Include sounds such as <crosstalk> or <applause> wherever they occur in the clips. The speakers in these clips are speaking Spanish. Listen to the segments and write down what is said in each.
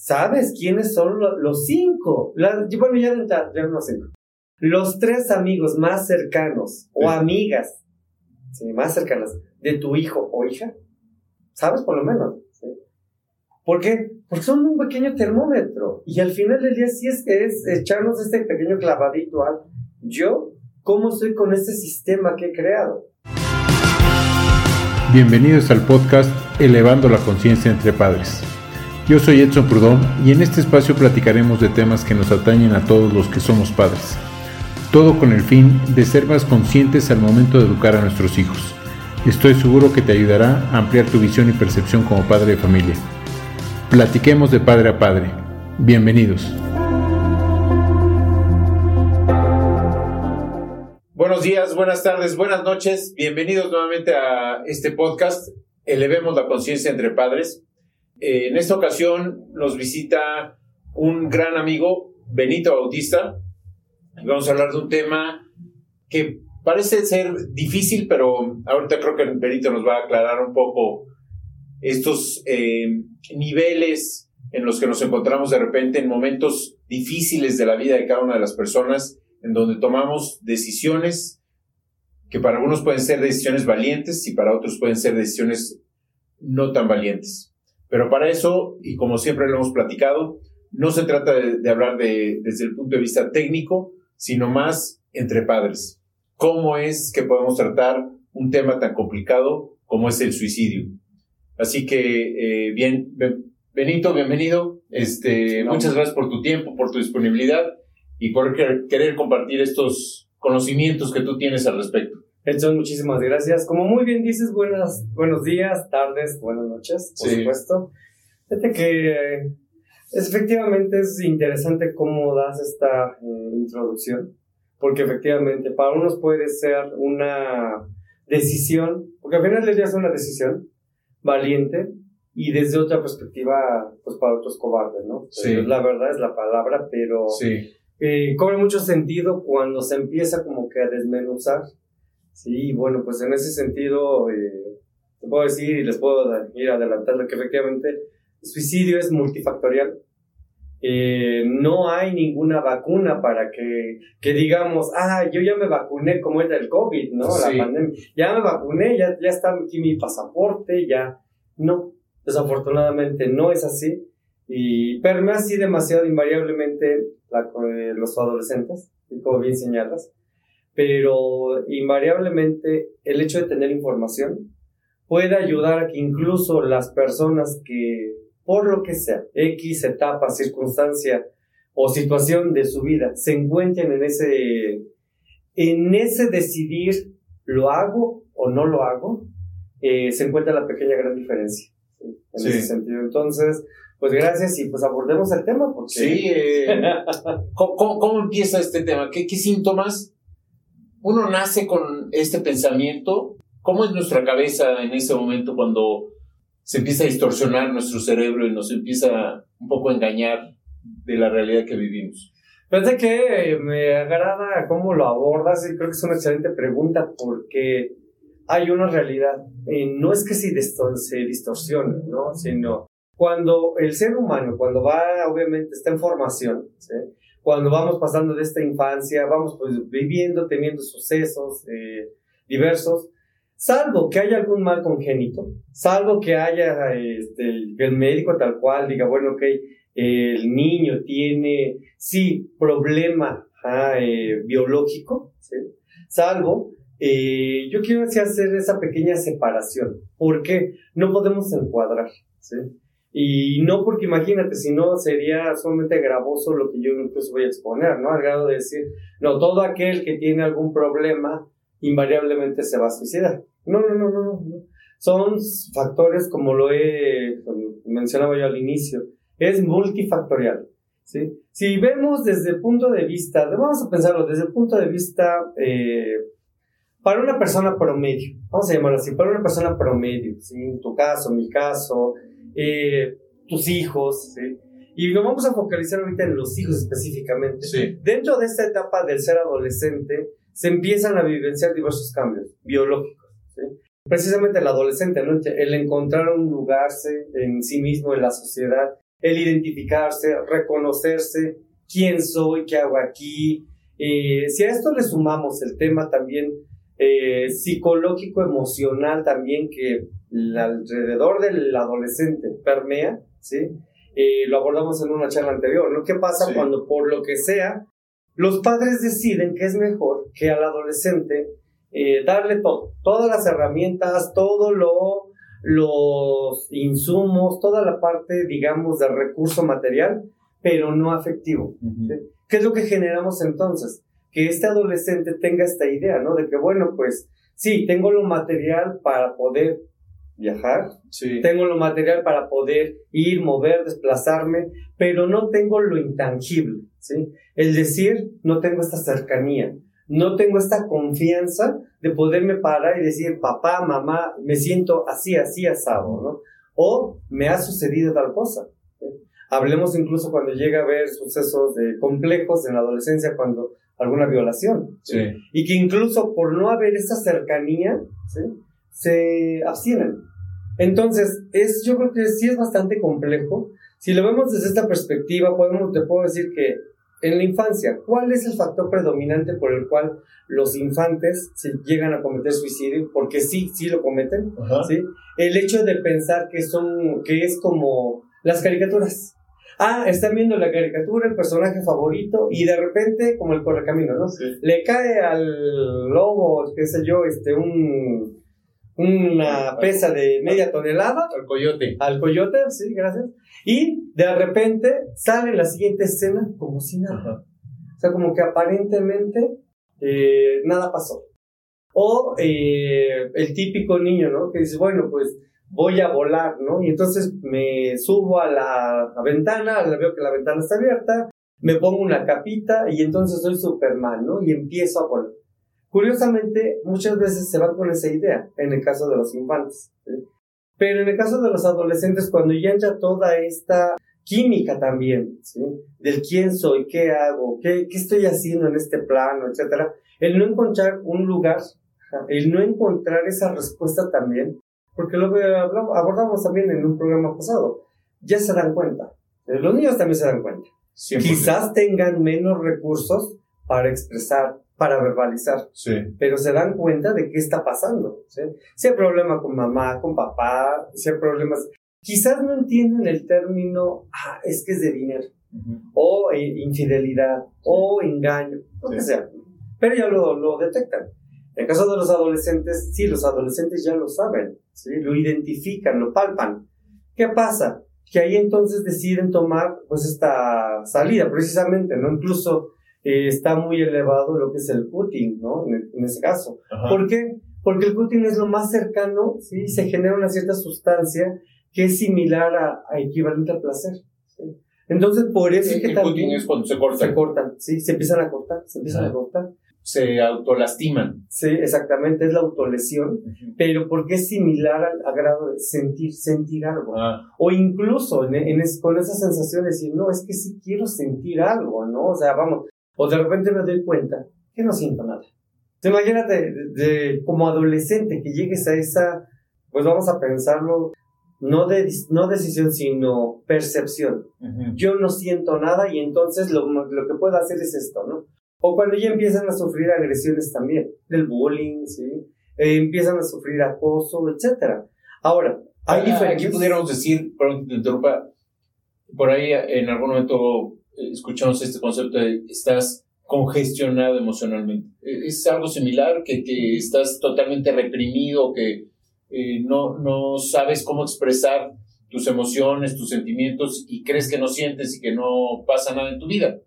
¿Sabes quiénes son los cinco? bueno, ya ya no cinco. Los tres amigos más cercanos o amigas, sí, más cercanas de tu hijo o hija. ¿Sabes por lo menos? ¿Por qué? Porque son un pequeño termómetro. Y al final del día sí es que es echarnos este pequeño clavadito al yo, ¿cómo estoy con este sistema que he creado? Bienvenidos al podcast Elevando la Conciencia entre Padres. Yo soy Edson Prudón y en este espacio platicaremos de temas que nos atañen a todos los que somos padres. Todo con el fin de ser más conscientes al momento de educar a nuestros hijos. Estoy seguro que te ayudará a ampliar tu visión y percepción como padre de familia. Platiquemos de padre a padre. Bienvenidos. Buenos días, buenas tardes, buenas noches. Bienvenidos nuevamente a este podcast. Elevemos la conciencia entre padres. Eh, en esta ocasión nos visita un gran amigo, Benito Bautista, vamos a hablar de un tema que parece ser difícil, pero ahorita creo que Benito nos va a aclarar un poco estos eh, niveles en los que nos encontramos de repente en momentos difíciles de la vida de cada una de las personas, en donde tomamos decisiones que para algunos pueden ser decisiones valientes y para otros pueden ser decisiones no tan valientes. Pero para eso, y como siempre lo hemos platicado, no se trata de, hablar de, desde el punto de vista técnico, sino más entre padres. ¿Cómo es que podemos tratar un tema tan complicado como es el suicidio? Así que, eh, bien, Benito, bienvenido. Este, muchas gracias por tu tiempo, por tu disponibilidad y por querer compartir estos conocimientos que tú tienes al respecto. Edson, muchísimas gracias. Como muy bien dices, buenas, buenos días, tardes, buenas noches, por supuesto. Fíjate que efectivamente es interesante cómo das esta eh, introducción, porque efectivamente para unos puede ser una decisión, porque al final del día es una decisión valiente y desde otra perspectiva, pues para otros cobardes, ¿no? Sí. La verdad es la palabra, pero sí. eh, cobra mucho sentido cuando se empieza como que a desmenuzar Sí, bueno, pues en ese sentido, eh, te puedo decir y les puedo ir adelantando que efectivamente el suicidio es multifactorial. Eh, no hay ninguna vacuna para que, que, digamos, ah, yo ya me vacuné como es del COVID, ¿no? La pandemia. Ya me vacuné, ya, ya está aquí mi pasaporte, ya. No, desafortunadamente no es así. Y permea así demasiado invariablemente la, eh, los adolescentes, y como bien señalas pero invariablemente el hecho de tener información puede ayudar a que incluso las personas que, por lo que sea, X etapa, circunstancia o situación de su vida, se encuentren en ese, en ese decidir, ¿lo hago o no lo hago? Eh, se encuentra la pequeña gran diferencia. En ese sentido. Entonces, pues gracias y pues abordemos el tema. Porque... Sí, eh, <laughs> ¿cómo, empieza este tema? ¿Qué, ¿Qué síntomas uno nace con este pensamiento. ¿Cómo es nuestra cabeza en ese momento cuando se empieza a distorsionar nuestro cerebro y nos empieza un poco a engañar de la realidad que vivimos? Fíjate que me agrada cómo lo abordas y creo que es una excelente pregunta porque hay una realidad. Y no es que se, distorsione, ¿no? Sino cuando el ser humano, cuando va, obviamente, está en formación, ¿sí? Cuando vamos pasando de esta infancia, vamos pues viviendo, teniendo sucesos eh, diversos, salvo que haya algún mal congénito, salvo que haya este, el médico tal cual diga, bueno, ok, el niño tiene, sí, problema ah, eh, biológico, ¿sí? salvo, eh, yo quiero hacer esa pequeña separación. ¿Por qué? No podemos encuadrar, ¿sí? Y no porque imagínate, si no sería sumamente gravoso lo que yo incluso voy a exponer, ¿no? Al grado de decir, no, todo aquel que tiene algún problema invariablemente se va a suicidar. No, no, no, no, no. Son factores como lo he mencionado yo al inicio. Es multifactorial. ¿sí? Si vemos desde el punto de vista, vamos a pensarlo desde el punto de vista eh, para una persona promedio, vamos a llamarlo así, para una persona promedio, ¿sí? tu caso, mi caso, eh, tus hijos, ¿sí? Y nos vamos a focalizar ahorita en los hijos específicamente. Sí. Dentro de esta etapa del ser adolescente, se empiezan a vivenciar diversos cambios biológicos. ¿sí? Precisamente el adolescente, ¿no? el encontrar un lugar en sí mismo, en la sociedad, el identificarse, reconocerse, quién soy, qué hago aquí. Eh, si a esto le sumamos el tema también eh, psicológico, emocional también que alrededor del adolescente permea, ¿sí? Eh, lo abordamos en una charla anterior, ¿no? ¿Qué pasa cuando por lo que sea los padres deciden que es mejor que al adolescente darle todo, todas las herramientas, todo lo, los insumos, toda la parte, digamos, del recurso material, pero no afectivo. ¿Qué es lo que generamos entonces? Que este adolescente tenga esta idea, ¿no? De que, bueno, pues sí, tengo lo material para poder viajar, sí. tengo lo material para poder ir, mover, desplazarme, pero no tengo lo intangible, ¿sí? El decir, no tengo esta cercanía, no tengo esta confianza de poderme parar y decir, papá, mamá, me siento así, así asado, ¿no? O me ha sucedido tal cosa. Hablemos incluso cuando llega a haber sucesos de complejos en la adolescencia, cuando alguna violación. Sí. Y que incluso por no haber esa cercanía, ¿sí? se abstienen. Entonces, es, yo creo que sí es bastante complejo. Si lo vemos desde esta perspectiva, podemos, te puedo decir que en la infancia, ¿cuál es el factor predominante por el cual los infantes se llegan a cometer suicidio? Porque sí, sí lo cometen, ¿sí? El hecho de pensar que son, que es como las caricaturas. Ah, están viendo la caricatura, el personaje favorito, y de repente, como el correcamino, ¿no? Le cae al lobo, qué sé yo, este, un, una pesa de media tonelada. Al coyote. Al coyote, sí, gracias. Y de repente sale la siguiente escena como si nada. O sea, como que aparentemente eh, nada pasó. O eh, el típico niño, ¿no? Que dice, bueno, pues voy a volar, ¿no? Y entonces me subo a la, ventana, veo que la ventana está abierta, me pongo una capita y entonces soy Superman, ¿no? Y empiezo a volar. Curiosamente, muchas veces se va con esa idea, en el caso de los infantes. Pero en el caso de los adolescentes, cuando ya entra toda esta química también, ¿sí? Del quién soy, qué hago, qué, qué estoy haciendo en este plano, etcétera, el no encontrar un lugar, el no encontrar esa respuesta también, porque lo que abordamos también en un programa pasado, ya se dan cuenta. Los niños también se dan cuenta. Quizás tengan menos recursos para expresar, para verbalizar, sí. pero se dan cuenta de qué está pasando. ¿sí? Si hay problema con mamá, con papá, si hay problemas, quizás no entienden el término, ah, es que es de dinero, o eh, infidelidad, o engaño, lo que sea, pero ya lo, lo detectan. En el caso de los adolescentes, sí, los adolescentes ya lo saben, ¿sí? lo identifican, lo palpan. ¿Qué pasa? Que ahí entonces deciden tomar pues esta salida, precisamente, ¿no? Incluso eh, está muy elevado lo que es el cutting, ¿no? En, ese caso. ¿Por qué? Porque el cutting es lo más cercano, ¿sí? Se genera una cierta sustancia que es similar a, equivalente al placer. Entonces, por eso es que el también... es cuando se cortan. Se cortan, sí, se empiezan a cortar, se empiezan a cortar se autolastiman. Sí, exactamente, es la autolesión, pero porque es similar al, grado de sentir, sentir algo. Ah. O incluso en, con esa sensación de decir, no, es que sí quiero sentir algo, ¿no? O sea, vamos, o de repente me doy cuenta que no siento nada. Imagínate, de, como adolescente, que llegues a esa, pues vamos a pensarlo, no, de, no decisión, sino percepción. Yo no siento nada y entonces lo, lo que puedo hacer es esto, ¿no? O cuando ya empiezan a sufrir agresiones también, del bullying, ¿sí? Eh, empiezan a sufrir acoso, etc. Ahora, hay diferentes... Aquí pudiéramos decir, perdón que te interrumpa, por ahí en algún momento escuchamos este concepto de estás congestionado emocionalmente. Eh, ¿Es algo similar que, que estás totalmente reprimido, que no, no sabes cómo expresar tus emociones, tus sentimientos y crees que no sientes y que no pasa nada en tu vida?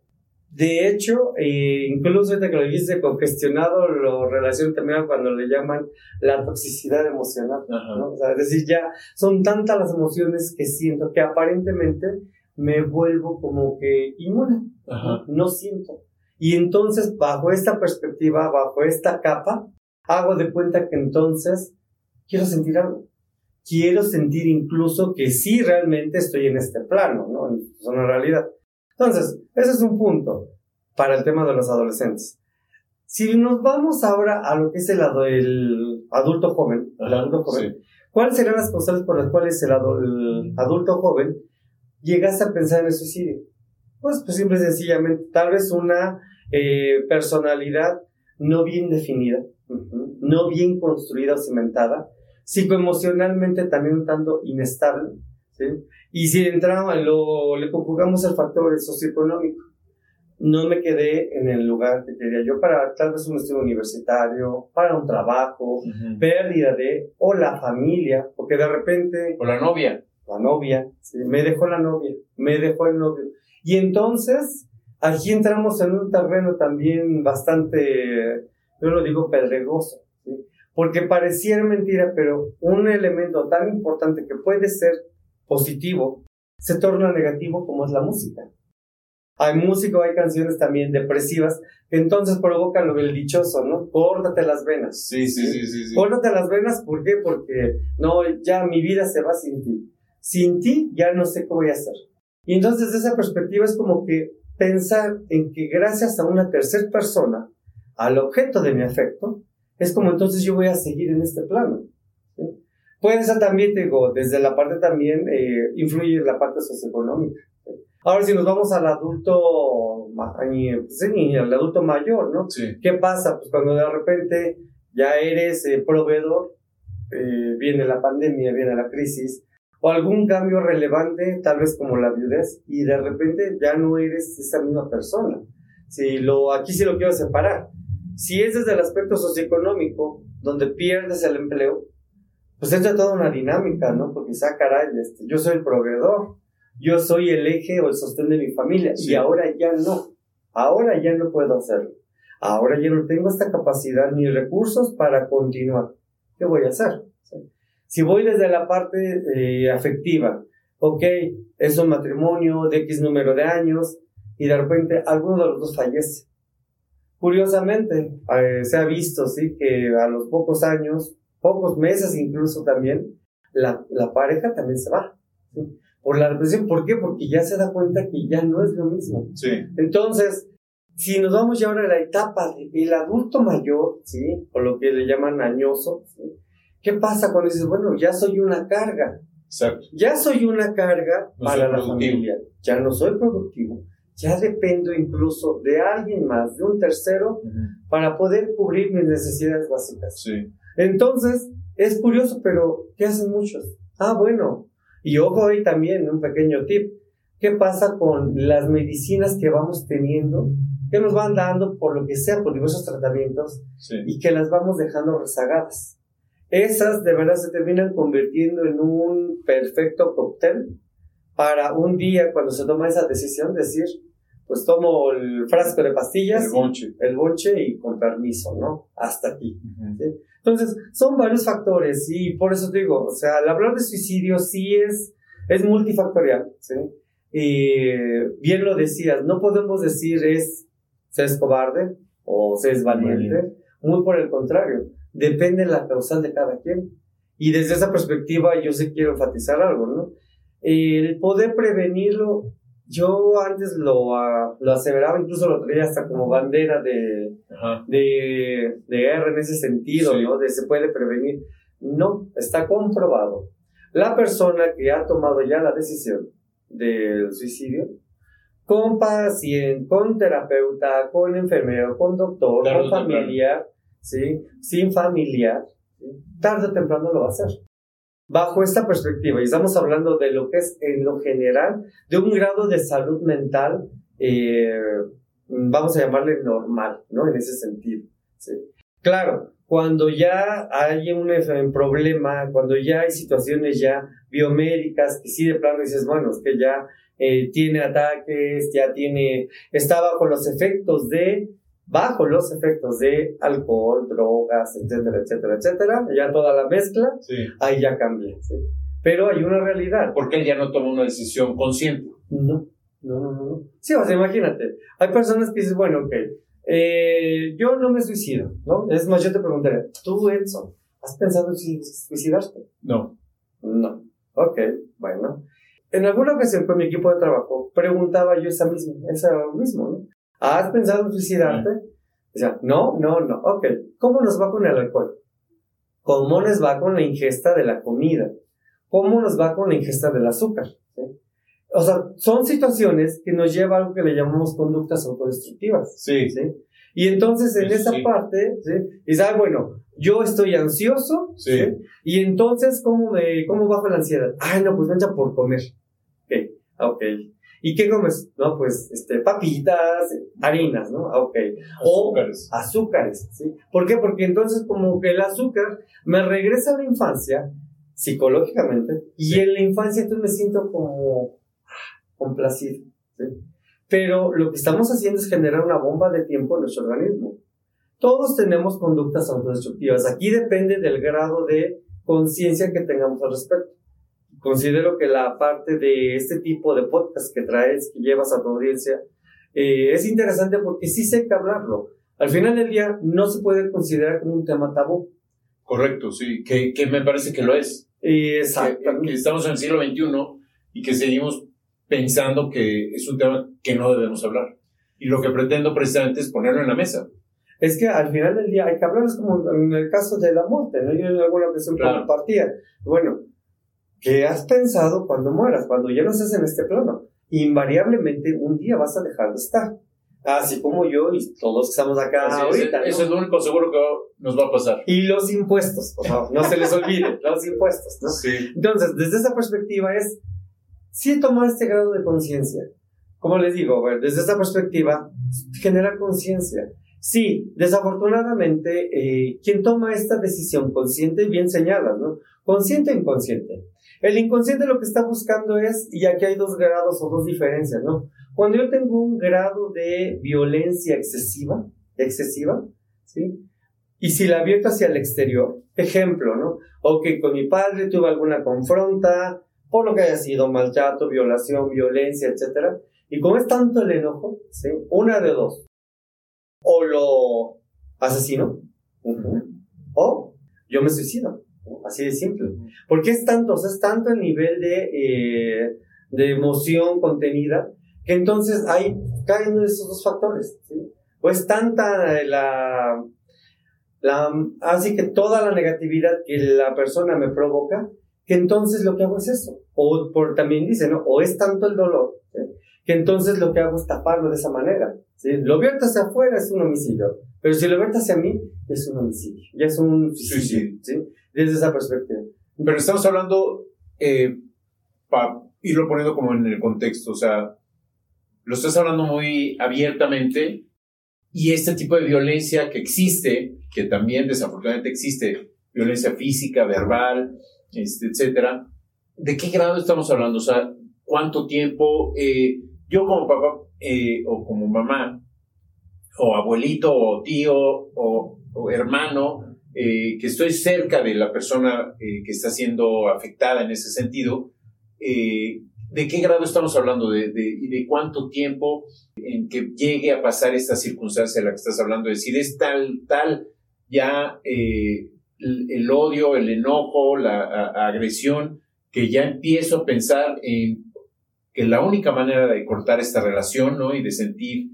De hecho, eh, incluso ahorita que lo dijiste congestionado, lo relaciono también cuando le llaman la toxicidad emocional. ¿no? O sea, es decir, ya son tantas las emociones que siento que aparentemente me vuelvo como que inmune. No siento. Y entonces, bajo esta perspectiva, bajo esta capa, hago de cuenta que entonces quiero sentir algo. Quiero sentir incluso que sí realmente estoy en este plano, ¿no? Es una realidad. Entonces, ese es un punto para el tema de los adolescentes. Si nos vamos ahora a lo que es el, adulto joven, el adulto joven ¿cuáles serían las cosas por las cuales el, adulto joven llegaste a pensar en el suicidio? Pues, pues simple y sencillamente, tal vez una eh, personalidad no bien definida, no bien construida o cimentada, psicoemocionalmente también un tanto inestable, ¿sí? Y si entramos, lo, le conjugamos el factor socioeconómico, no me quedé en el lugar que quería yo para tal vez un estudio universitario, para un trabajo, pérdida de, o la familia, porque de repente... O la novia. La novia, ¿sí? me dejó la novia, me dejó el novio. Y entonces, aquí entramos en un terreno también bastante, yo lo digo, pedregoso, ¿sí? porque pareciera mentira, pero un elemento tan importante que puede ser positivo se torna negativo como es la música. Hay música, hay canciones también depresivas que entonces provocan lo del dichoso, ¿no? Córtate las venas. Sí, sí, sí, sí. sí. Córtate las venas, ¿por qué? Porque no, ya mi vida se va sin ti. Sin ti ya no sé qué voy a hacer. Y entonces esa perspectiva es como que pensar en que gracias a una tercera persona, al objeto de mi afecto, es como entonces yo voy a seguir en este plano. Puede ser también, digo, desde la parte también, eh, influye la parte socioeconómica. Ahora, si nos vamos al adulto, pues, sí, al adulto mayor, ¿no? ¿Qué pasa? Pues cuando de repente ya eres eh, proveedor, eh, viene la pandemia, viene la crisis, o algún cambio relevante, tal vez como la viudez, y de repente ya no eres esa misma persona. Si lo, aquí sí lo quiero separar. Si es desde el aspecto socioeconómico, donde pierdes el empleo, pues entra toda una dinámica, ¿no? Porque, ah, caray, este, yo soy el proveedor, yo soy el eje o el sostén de mi familia, y ahora ya no. Ahora ya no puedo hacerlo. Ahora ya no tengo esta capacidad ni recursos para continuar. ¿Qué voy a hacer? Si voy desde la parte eh, afectiva, ok, es un matrimonio de X número de años y de repente alguno de los dos fallece. Curiosamente, eh, se ha visto, sí, que a los pocos años, pocos meses incluso también, la, la pareja también se va. Por la depresión, ¿por qué? Porque ya se da cuenta que ya no es lo mismo. Sí. Entonces, si nos vamos ya ahora a la etapa del adulto mayor, ¿sí? O lo que le llaman añoso, ¿sí? ¿Qué pasa cuando dices, bueno, ya soy una carga? Exacto. Ya soy una carga para la familia. Ya no soy productivo. Ya dependo incluso de alguien más, de un tercero, para poder cubrir mis necesidades básicas. Sí. Entonces, es curioso, pero ¿qué hacen muchos? Ah, bueno. Y ojo ahí también, un pequeño tip. ¿Qué pasa con las medicinas que vamos teniendo, que nos van dando por lo que sea, por diversos tratamientos, y que las vamos dejando rezagadas? Esas de verdad se terminan convirtiendo en un perfecto cóctel para un día cuando se toma esa decisión decir, pues tomo el frasco de pastillas, el bonche, el bonche y con permiso, ¿no? Hasta aquí. Entonces, son varios factores y por eso digo, o sea, al hablar de suicidio sí es, es multifactorial, ¿sí? Y bien lo decías, no podemos decir es, se es cobarde o se es valiente, muy por el contrario depende de la causal de cada quien. Y desde esa perspectiva yo sí quiero enfatizar algo, ¿no? El poder prevenirlo, yo antes lo, uh, lo aseveraba, incluso lo traía hasta como bandera de, de, de, guerra en ese sentido, ¿no? De se puede prevenir. No, está comprobado. La persona que ha tomado ya la decisión del suicidio, con paciente, con terapeuta, con enfermero, con doctor, con familia, ¿sí? sin familiar, tarde o temprano lo va a hacer. Bajo esta perspectiva, y estamos hablando de lo que es en lo general, de un grado de salud mental, eh, vamos a llamarle normal, ¿no? En ese sentido. ¿sí? Claro, cuando ya hay un problema, cuando ya hay situaciones ya biomédicas, que sí de plano dices, bueno, es que ya eh, tiene ataques, ya tiene, está bajo los efectos de bajo los efectos de alcohol, drogas, etcétera, etcétera, etcétera, ya toda la mezcla, ahí ya cambia. ¿sí? Pero hay una realidad. Porque él ya no toma una decisión consciente. No, no, no, no. Sí, o sea, imagínate, hay personas que dicen, bueno, ok, eh, yo no me suicido, ¿no? Es más, yo te preguntaré, tú, Edson, ¿has pensado en suicidarte? No. No. Ok, bueno. En alguna ocasión con mi equipo de trabajo preguntaba yo esa misma, esa mismo, ¿no? ¿Has pensado en suicidarte? O sea, no, no, no. Ok, ¿cómo nos va con el alcohol? ¿Cómo nos va con la ingesta de la comida? ¿Cómo nos va con la ingesta del azúcar? o sea, son situaciones que nos llevan a algo que le llamamos conductas autodestructivas. Sí. ¿sí? Y entonces en esa parte, ¿sí? dice, ah, bueno, yo estoy ansioso, sí. Y entonces, ¿cómo, me, ¿cómo bajo la ansiedad? Ay, no, pues venga por comer. Ok, ok. ¿Y qué comes? No, pues, este, papitas, harinas, ¿no? Ok. Azúcares. O azúcares, ¿sí? ¿Por qué? Porque entonces como que el azúcar me regresa a la infancia, psicológicamente, y en la infancia entonces me siento como complacido, ¿sí? Pero lo que estamos haciendo es generar una bomba de tiempo en nuestro organismo. Todos tenemos conductas autodestructivas. Aquí depende del grado de conciencia que tengamos al respecto. Considero que la parte de este tipo de podcast que traes, que llevas a tu audiencia, eh, es interesante porque sí sé que hablarlo. Al final del día no se puede considerar como un tema tabú. Correcto, sí, que, que me parece que lo es. Exacto. Que, estamos en el siglo XXI y que seguimos pensando que es un tema que no debemos hablar. Y lo que pretendo precisamente es ponerlo en la mesa. Es que al final del día hay que hablar, es como en el caso de la muerte, ¿no? Yo en alguna ocasión claro. compartía. Bueno, ¿qué has pensado cuando mueras? Cuando ya no estés en este plano. Invariablemente un día vas a dejar de estar. Así como yo y todos que estamos acá ahorita. ¿no? Eso es lo único seguro que nos va a pasar. Y los impuestos, por favor, no se les olvide, <laughs> los impuestos, ¿no? Sí. Entonces, desde esa perspectiva es sí tomar este grado de conciencia. Como les digo, desde esta perspectiva, genera conciencia. Sí, desafortunadamente, eh, quien toma esta decisión consciente, bien señala, ¿no? Consciente e inconsciente. El inconsciente lo que está buscando es, y aquí hay dos grados o dos diferencias, ¿no? Cuando yo tengo un grado de violencia excesiva, excesiva, ¿sí? Y si la abierto hacia el exterior, ejemplo, ¿no? O que con mi padre tuve alguna confronta, por lo que haya sido maltrato, violación, violencia, etc. Y como es tanto el enojo, ¿sí? una de dos. O lo asesino, o yo me suicido. Así de simple. Porque es tanto, o sea, es tanto el nivel de, eh, de emoción contenida que entonces ahí caen esos dos factores. ¿sí? O es tanta la, la. Así que toda la negatividad que la persona me provoca que entonces lo que hago es eso. O por, también dice, ¿no? O es tanto el dolor, que entonces lo que hago es taparlo de esa manera. ¿sí? Lo vierto hacia afuera es un homicidio, pero si lo vierto hacia mí es un homicidio, ya es un suicidio, ¿sí? Desde esa perspectiva. Pero estamos hablando, eh, para irlo poniendo como en el contexto, o sea, lo estás hablando muy abiertamente y este tipo de violencia que existe, que también desafortunadamente existe, violencia física, verbal, este, etcétera. ¿De qué grado estamos hablando? O sea, ¿cuánto tiempo? Eh, yo como papá eh, o como mamá, o abuelito, o tío, o, hermano, eh, que estoy cerca de la persona que está siendo afectada en ese sentido, ¿de qué grado estamos hablando? ¿De, de, de cuánto tiempo en que llegue a pasar esta circunstancia de la que estás hablando? Es decir, es tal, tal ya el odio, el enojo, la agresión, que ya empiezo a pensar en que la única manera de cortar esta relación, ¿no? Y de sentir,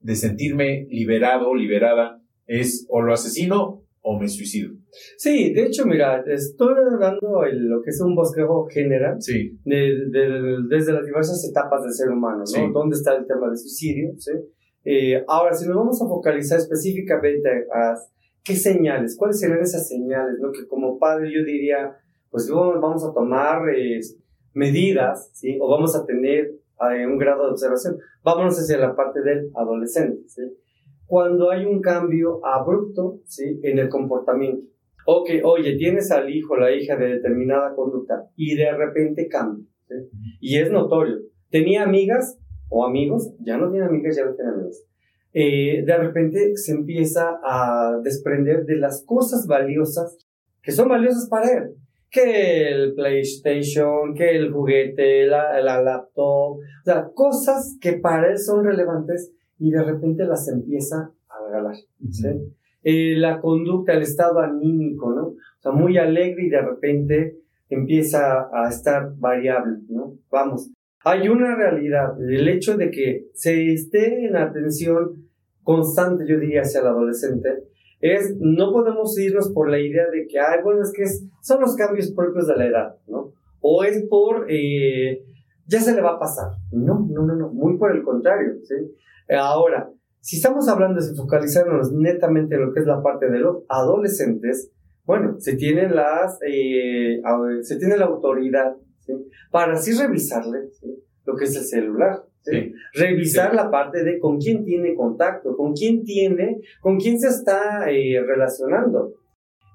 de sentirme liberado, liberada, es o lo asesino o me suicido. Sí, de hecho, mira, estoy dando lo que es un bosquejo general sí. desde las diversas etapas del ser humano, ¿no? ¿Dónde está el tema del suicidio? ¿sí? Eh, ahora, si nos vamos a focalizar específicamente a ¿qué señales? ¿Cuáles serían esas señales? ¿no? Que como padre yo diría, pues luego vamos a tomar eh, medidas, ¿sí? O vamos a tener eh, un grado de observación. Vámonos hacia la parte del adolescente, ¿sí? Cuando hay un cambio abrupto, ¿sí? En el comportamiento. Ok, oye, tienes al hijo, la hija de determinada conducta y de repente cambia, ¿sí? Y es notorio. Tenía amigas o amigos, ya no tiene amigas, ya no tiene amigos. Eh, de repente se empieza a desprender de las cosas valiosas que son valiosas para él. Que el PlayStation, que el juguete, la, la laptop, o sea, cosas que para él son relevantes y de repente las empieza a regalar. Eh, la conducta, el estado anímico, ¿no? O sea, muy alegre y de repente empieza a estar variable, ¿no? Vamos, hay una realidad, el hecho de que se esté en atención constante, yo diría, hacia el adolescente, es, no podemos irnos por la idea de que, ay, bueno, es que son los cambios propios de la edad, ¿no? O es por, eh, ya se le va a pasar. No, no, no, no, muy por el contrario, ¿sí? Ahora, si estamos hablando de focalizarnos netamente en lo que es la parte de los adolescentes, bueno, se tiene las, eh, se tiene la autoridad ¿sí? para así revisarle lo que es el celular. ¿sí? Revisar la parte de con quién tiene contacto, con quién tiene, con quién se está eh, relacionando.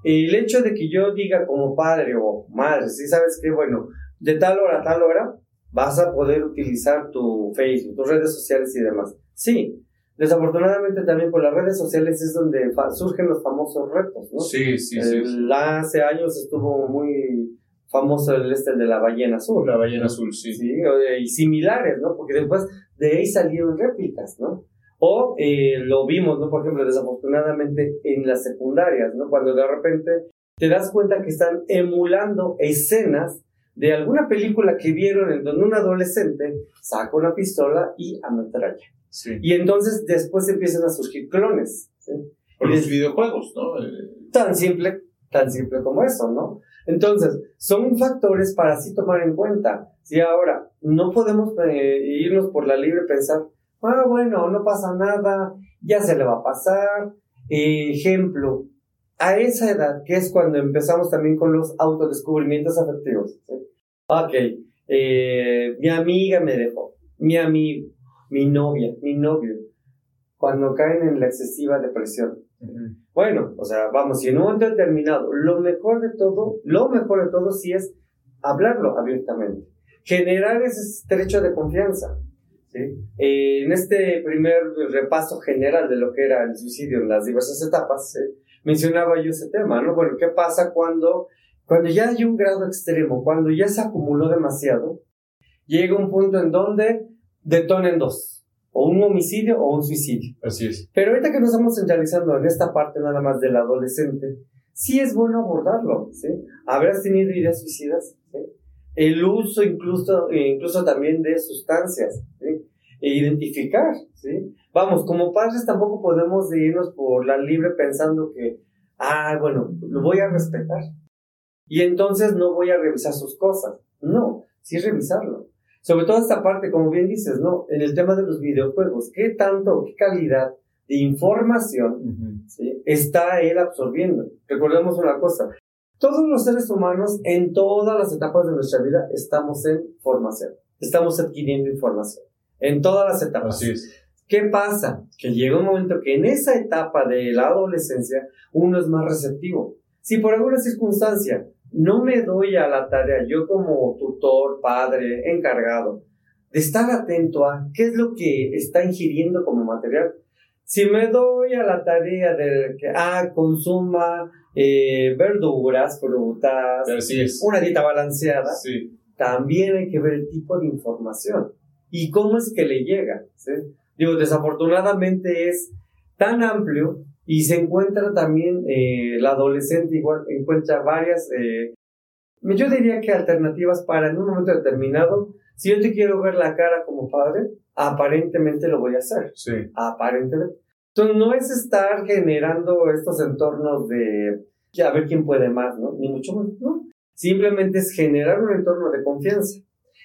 El hecho de que yo diga como padre o madre, si sabes que, bueno, de tal hora a tal hora vas a poder utilizar tu Facebook, tus redes sociales y demás. Sí, Desafortunadamente también por las redes sociales es donde surgen los famosos retos, ¿no? Sí, sí, sí. Hace años estuvo muy famoso el este de la ballena azul. La ballena azul, sí. Sí, y similares, ¿no? Porque después de ahí salieron réplicas, ¿no? O eh, lo vimos, ¿no? Por ejemplo, desafortunadamente en las secundarias, ¿no? Cuando de repente te das cuenta que están emulando escenas de alguna película que vieron en donde un adolescente saca una pistola y ametralla. Y entonces después empiezan a surgir clones. Por los videojuegos, ¿no? Tan simple, tan simple como eso, ¿no? Entonces, son factores para así tomar en cuenta. Si ahora no podemos eh, irnos por la libre pensar, ah, bueno, no pasa nada, ya se le va a pasar. ejemplo, a esa edad, que es cuando empezamos también con los autodescubrimientos afectivos. Ok, eh, mi amiga me dejó, mi amigo, mi novia, mi novio, cuando caen en la excesiva depresión. Bueno, o sea, vamos, si en un momento determinado, lo mejor de todo, lo mejor de todo sí es hablarlo abiertamente, generar ese estrecho de confianza. ¿sí? Eh, en este primer repaso general de lo que era el suicidio en las diversas etapas, mencionaba yo ese tema, ¿no? Bueno, ¿qué pasa cuando, cuando ya hay un grado extremo, cuando ya se acumuló demasiado? Llega un punto en donde detonen dos, o un homicidio o un suicidio. Así es. Pero ahorita que nos estamos centralizando en esta parte nada más del adolescente, sí es bueno abordarlo, ¿sí? ¿Habrás tenido ideas suicidas? ¿Sí? El uso incluso, incluso también de sustancias. E identificar, ¿sí? Vamos, como padres tampoco podemos irnos por la libre pensando que, ah, bueno, lo voy a respetar. Y entonces no voy a revisar sus cosas. No, sí revisarlo. Sobre todo esta parte, como bien dices, ¿no? En el tema de los videojuegos, ¿qué tanto, qué calidad de información está él absorbiendo? Recordemos una cosa, todos los seres humanos en todas las etapas de nuestra vida estamos en formación, estamos adquiriendo información, en todas las etapas. Así es. ¿Qué pasa? Que llega un momento que en esa etapa de la adolescencia uno es más receptivo. Si por alguna circunstancia no me doy a la tarea, yo como tutor, padre, encargado, de estar atento a qué es lo que está ingiriendo como material. Si me doy a la tarea de que, ah, consuma eh, verduras, frutas, una dieta balanceada, también hay que ver el tipo de información y cómo es que le llega. Digo, desafortunadamente es tan amplio y se encuentra también, eh, la adolescente igual encuentra varias, eh, yo diría que alternativas para en un momento determinado, si yo te quiero ver la cara como padre, aparentemente lo voy a hacer. Sí. Aparentemente. Entonces no es estar generando estos entornos de a ver quién puede más, ¿no? Ni mucho más, ¿no? Simplemente es generar un entorno de confianza.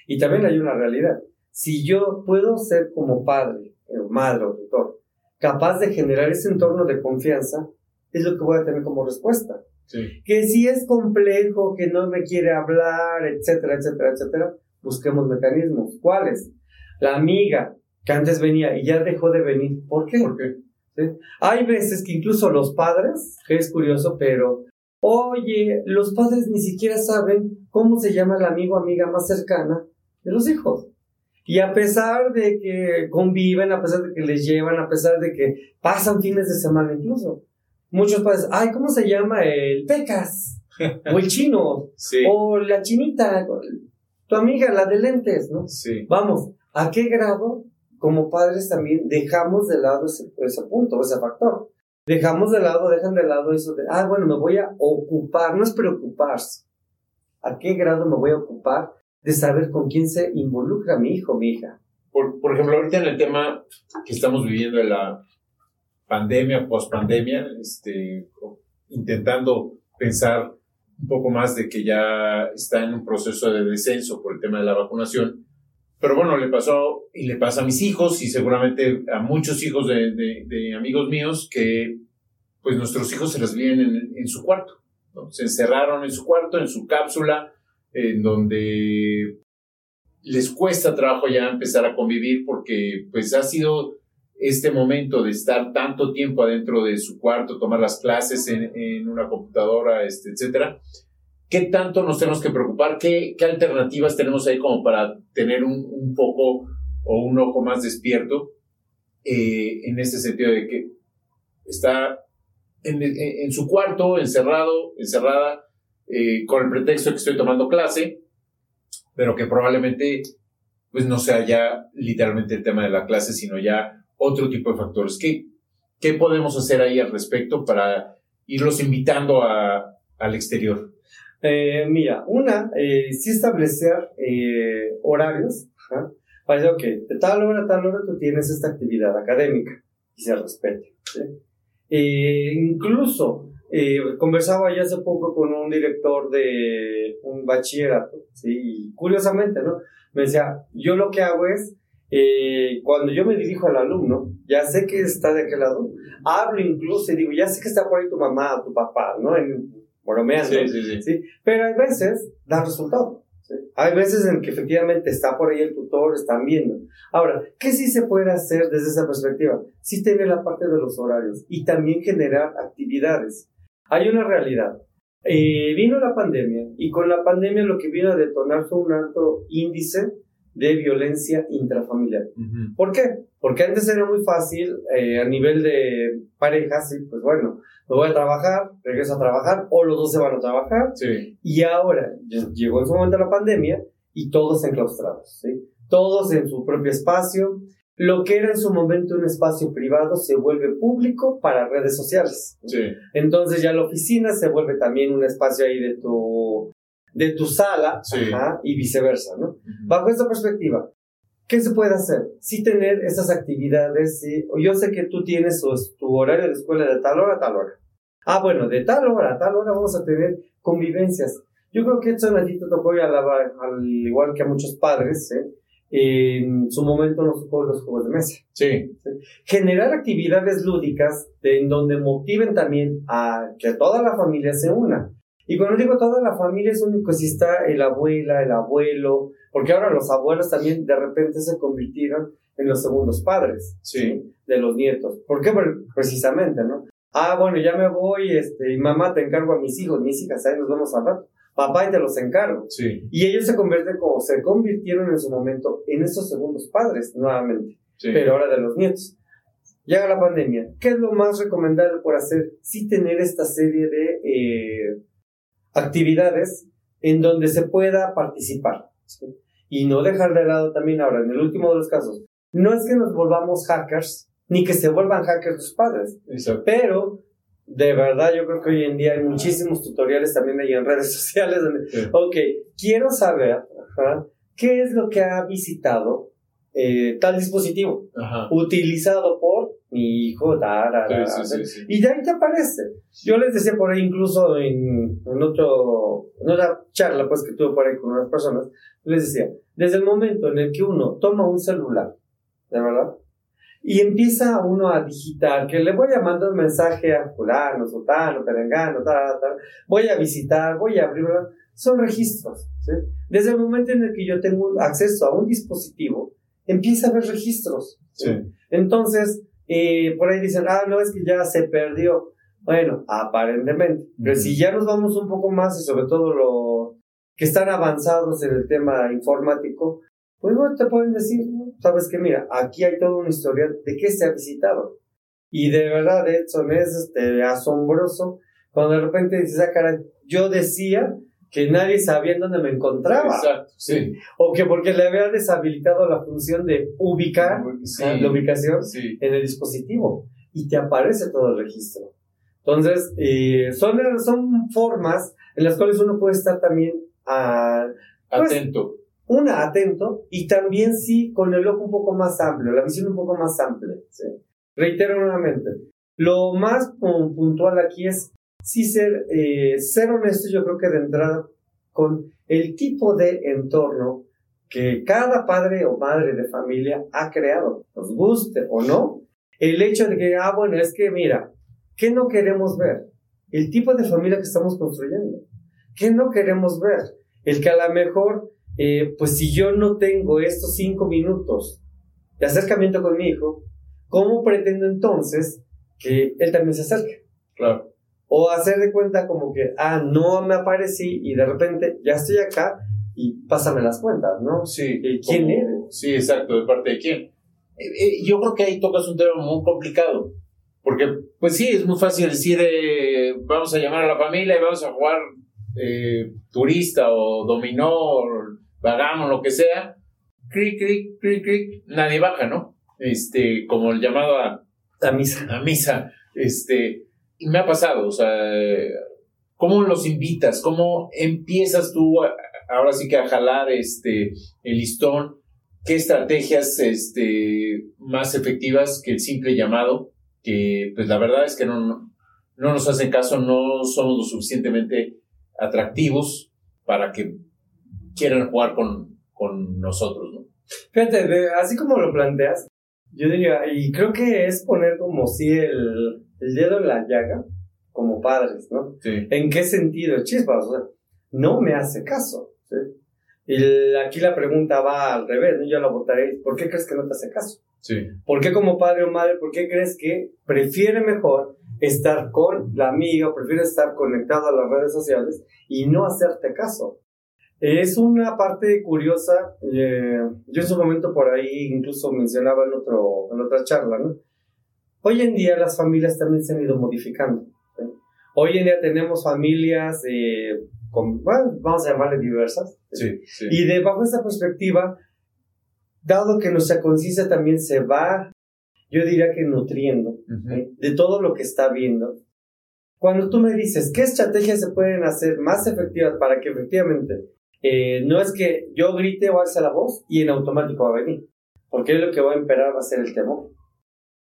Y también hay una realidad. Si yo puedo ser como padre, o madre o tutor, capaz de generar ese entorno de confianza, es lo que voy a tener como respuesta. Que si es complejo, que no me quiere hablar, etcétera, etcétera, etcétera, busquemos mecanismos. ¿Cuáles? La amiga que antes venía y ya dejó de venir. ¿Por qué? ¿Por qué? Hay veces que incluso los padres, que es curioso, pero oye, los padres ni siquiera saben cómo se llama el amigo o amiga más cercana de los hijos. Y a pesar de que conviven, a pesar de que les llevan, a pesar de que pasan fines de semana incluso, muchos padres, ay, ¿cómo se llama? El Pecas, <laughs> o el chino, o la chinita, tu amiga, la de lentes, ¿no? Sí. Vamos, ¿a qué grado como padres también dejamos de lado ese, ese punto, ese factor? Dejamos de lado, dejan de lado eso de, ah, bueno, me voy a ocupar, no es preocuparse. ¿A qué grado me voy a ocupar de saber con quién se involucra mi hijo, mi hija. Por, ejemplo, ahorita en el tema que estamos viviendo de la pandemia, post-pandemia, este, intentando pensar un poco más de que ya está en un proceso de descenso por el tema de la vacunación, pero bueno, le pasó y le pasa a mis hijos y seguramente a muchos hijos de, amigos míos que pues nuestros hijos se las vienen en, su cuarto. Se encerraron en su cuarto, en su cápsula, en donde les cuesta trabajo ya empezar a convivir porque pues ha sido este momento de estar tanto tiempo adentro de su cuarto, tomar las clases en, en una computadora, este, etcétera, ¿Qué tanto nos tenemos que preocupar? ¿Qué, qué alternativas tenemos ahí como para tener un, un poco o un ojo más despierto eh, en este sentido de que está en, en, su cuarto, encerrado, encerrada, eh, con el pretexto de que estoy tomando clase, pero que probablemente pues no sea ya literalmente el tema de la clase, sino ya otro tipo de factores. ¿Qué, qué podemos hacer ahí al respecto para irlos invitando a, al exterior? Eh, mira, una, eh, sí establecer eh, horarios, para decir, ok, de tal hora a tal hora tú tienes esta actividad académica y se respete. Eh, incluso, conversaba ya hace poco con un director de un bachillerato, ¿sí? y curiosamente, ¿no? Me decía, yo lo que hago es, cuando yo me dirijo al alumno, ya sé que está de aquel lado, hablo incluso y digo, ya sé que está por ahí tu mamá tu papá, ¿no? En, bromeando. Sí, sí, sí. Pero hay veces da resultado. Hay veces en que efectivamente está por ahí el tutor, están viendo. Ahora, ¿qué sí se puede hacer desde esa perspectiva? Sí tener la parte de los horarios y también generar actividades. Hay una realidad. Eh, vino la pandemia y con la pandemia lo que vino a detonar fue un alto índice de violencia intrafamiliar. ¿Por qué? Porque antes era muy fácil eh, a nivel de parejas, pues bueno, me voy a trabajar, regreso a trabajar, o los dos se van a trabajar. Sí. Y ahora llegó en su momento la pandemia y todos enclaustrados, ¿sí? Todos en su propio espacio. Lo que era en su momento un espacio privado se vuelve público para redes sociales. Sí. Entonces ya la oficina se vuelve también un espacio ahí de tu, de tu sala y viceversa, ¿no? Bajo esta perspectiva, ¿Qué se puede hacer? Sí tener esas actividades, sí. Yo sé que tú tienes tu horario de escuela de tal hora a tal hora. Ah, bueno, de tal hora a tal hora vamos a tener convivencias. Yo creo que esto a ti te tocó ya al igual que a muchos padres, ¿eh? En su momento nos tocó los juegos de mesa. Sí. Generar actividades lúdicas en donde motiven también a que toda la familia se una. Y cuando digo toda la familia es único si está el abuela, el abuelo, porque ahora los abuelos también de repente se convirtieron en los segundos padres sí. de los nietos. ¿Por qué? Precisamente, ¿no? Ah, bueno, ya me voy, este, y mamá te encargo a mis hijos, mis hijas, ahí nos vemos al rato. Papá y te los encargo. Sí. Y ellos se convierten como se convirtieron en su momento en esos segundos padres nuevamente, sí. pero ahora de los nietos. Llega la pandemia. ¿Qué es lo más recomendable por hacer? Sí tener esta serie de eh, actividades en donde se pueda participar. Y no dejar de lado también ahora, en el último de los casos, no es que nos volvamos hackers, ni que se vuelvan hackers tus padres, pero de verdad yo creo que hoy en día hay muchísimos tutoriales también ahí en redes <laughs> sociales donde, ok, quiero saber qué es lo que ha visitado eh, tal dispositivo utilizado por mi hijo, y de ahí te aparece. Yo les decía por ahí, incluso en, en, otro, en otra charla pues, que tuve por ahí con unas personas, les decía, desde el momento en el que uno toma un celular, ¿de verdad? Y empieza uno a digitar, que le voy a mandar un mensaje a fulano, sultano, perengano, tal, tal, voy a visitar, voy a abrir, son registros. Desde el momento en el que yo tengo acceso a un dispositivo, empieza a haber registros. Sí. Entonces, eh, por ahí dicen, ah, no, es que ya se perdió. Bueno, aparentemente. Pero si ya nos vamos un poco más y sobre todo lo que están avanzados en el tema informático, pues bueno, te pueden decir, sabes que mira, aquí hay toda una historia de qué se ha visitado. Y de verdad, Edson, es este, asombroso cuando de repente dices, ah, caray, yo decía que nadie sabía dónde me encontraba. Exacto, sí. O que porque le había deshabilitado la función de ubicar la ubicación en el dispositivo y te aparece todo el registro. Entonces, eh, son, son formas en las cuales uno puede estar también a, pues, atento. Una, atento y también sí con el ojo un poco más amplio, la visión un poco más amplia. Reitero nuevamente, lo más puntual aquí es sí ser, eh, ser honesto, yo creo que de entrada, con el tipo de entorno que cada padre o madre de familia ha creado, nos guste o no, el hecho de que, ah, bueno, es que mira, ¿qué no queremos ver? El tipo de familia que estamos construyendo. ¿Qué no queremos ver? El que a lo mejor, eh, pues si yo no tengo estos cinco minutos de acercamiento con mi hijo, ¿cómo pretendo entonces que él también se acerque? Claro. O hacer de cuenta como que, ah, no me aparecí y de repente ya estoy acá y pásame las cuentas, ¿no? Sí. ¿Quién eres? Sí, exacto, ¿de parte de quién? Eh, eh, yo creo que ahí tocas un tema muy complicado. Porque, pues sí, es muy fácil decir, eh, vamos a llamar a la familia y vamos a jugar turista o dominó, o vagamos, lo que sea. Cric, cric, cric, cric, nadie baja, ¿no? Este, como el llamado a... A misa. A misa. Este, y me ha pasado, o sea, ¿cómo los invitas? ¿Cómo empiezas tú ahora sí que a jalar este, el listón? ¿Qué estrategias este, más efectivas que el simple llamado? Que pues la verdad es que no, no, nos hacen caso, no somos lo suficientemente atractivos para que quieran jugar con, con nosotros, ¿no? Fíjate, así como lo planteas, yo diría, y creo que es poner como si el, el dedo en la llaga como padres, ¿no? Sí. ¿En qué sentido? Chispas, o sea, no me hace caso. ¿sí? Y aquí la pregunta va al revés, ¿no? Yo la votaré, ¿por qué crees que no te hace caso? Sí. ¿Por qué como padre o madre, por qué crees que prefiere mejor estar con la amiga, prefiere estar conectado a las redes sociales y no hacerte caso? Es una parte curiosa, eh, yo en su momento por ahí incluso mencionaba en, otro, en otra charla, ¿no? Hoy en día las familias también se han ido modificando. Hoy en día tenemos familias, eh, con, bueno, vamos a llamarle diversas. Sí, Y de bajo esta perspectiva, dado que nuestra conciencia también se va, yo diría que nutriendo de todo lo que está viendo. Cuando tú me dices, ¿qué estrategias se pueden hacer más efectivas para que efectivamente eh, no es que yo grite o alce la voz y en automático va a venir? Porque lo que va a imperar va a ser el temor.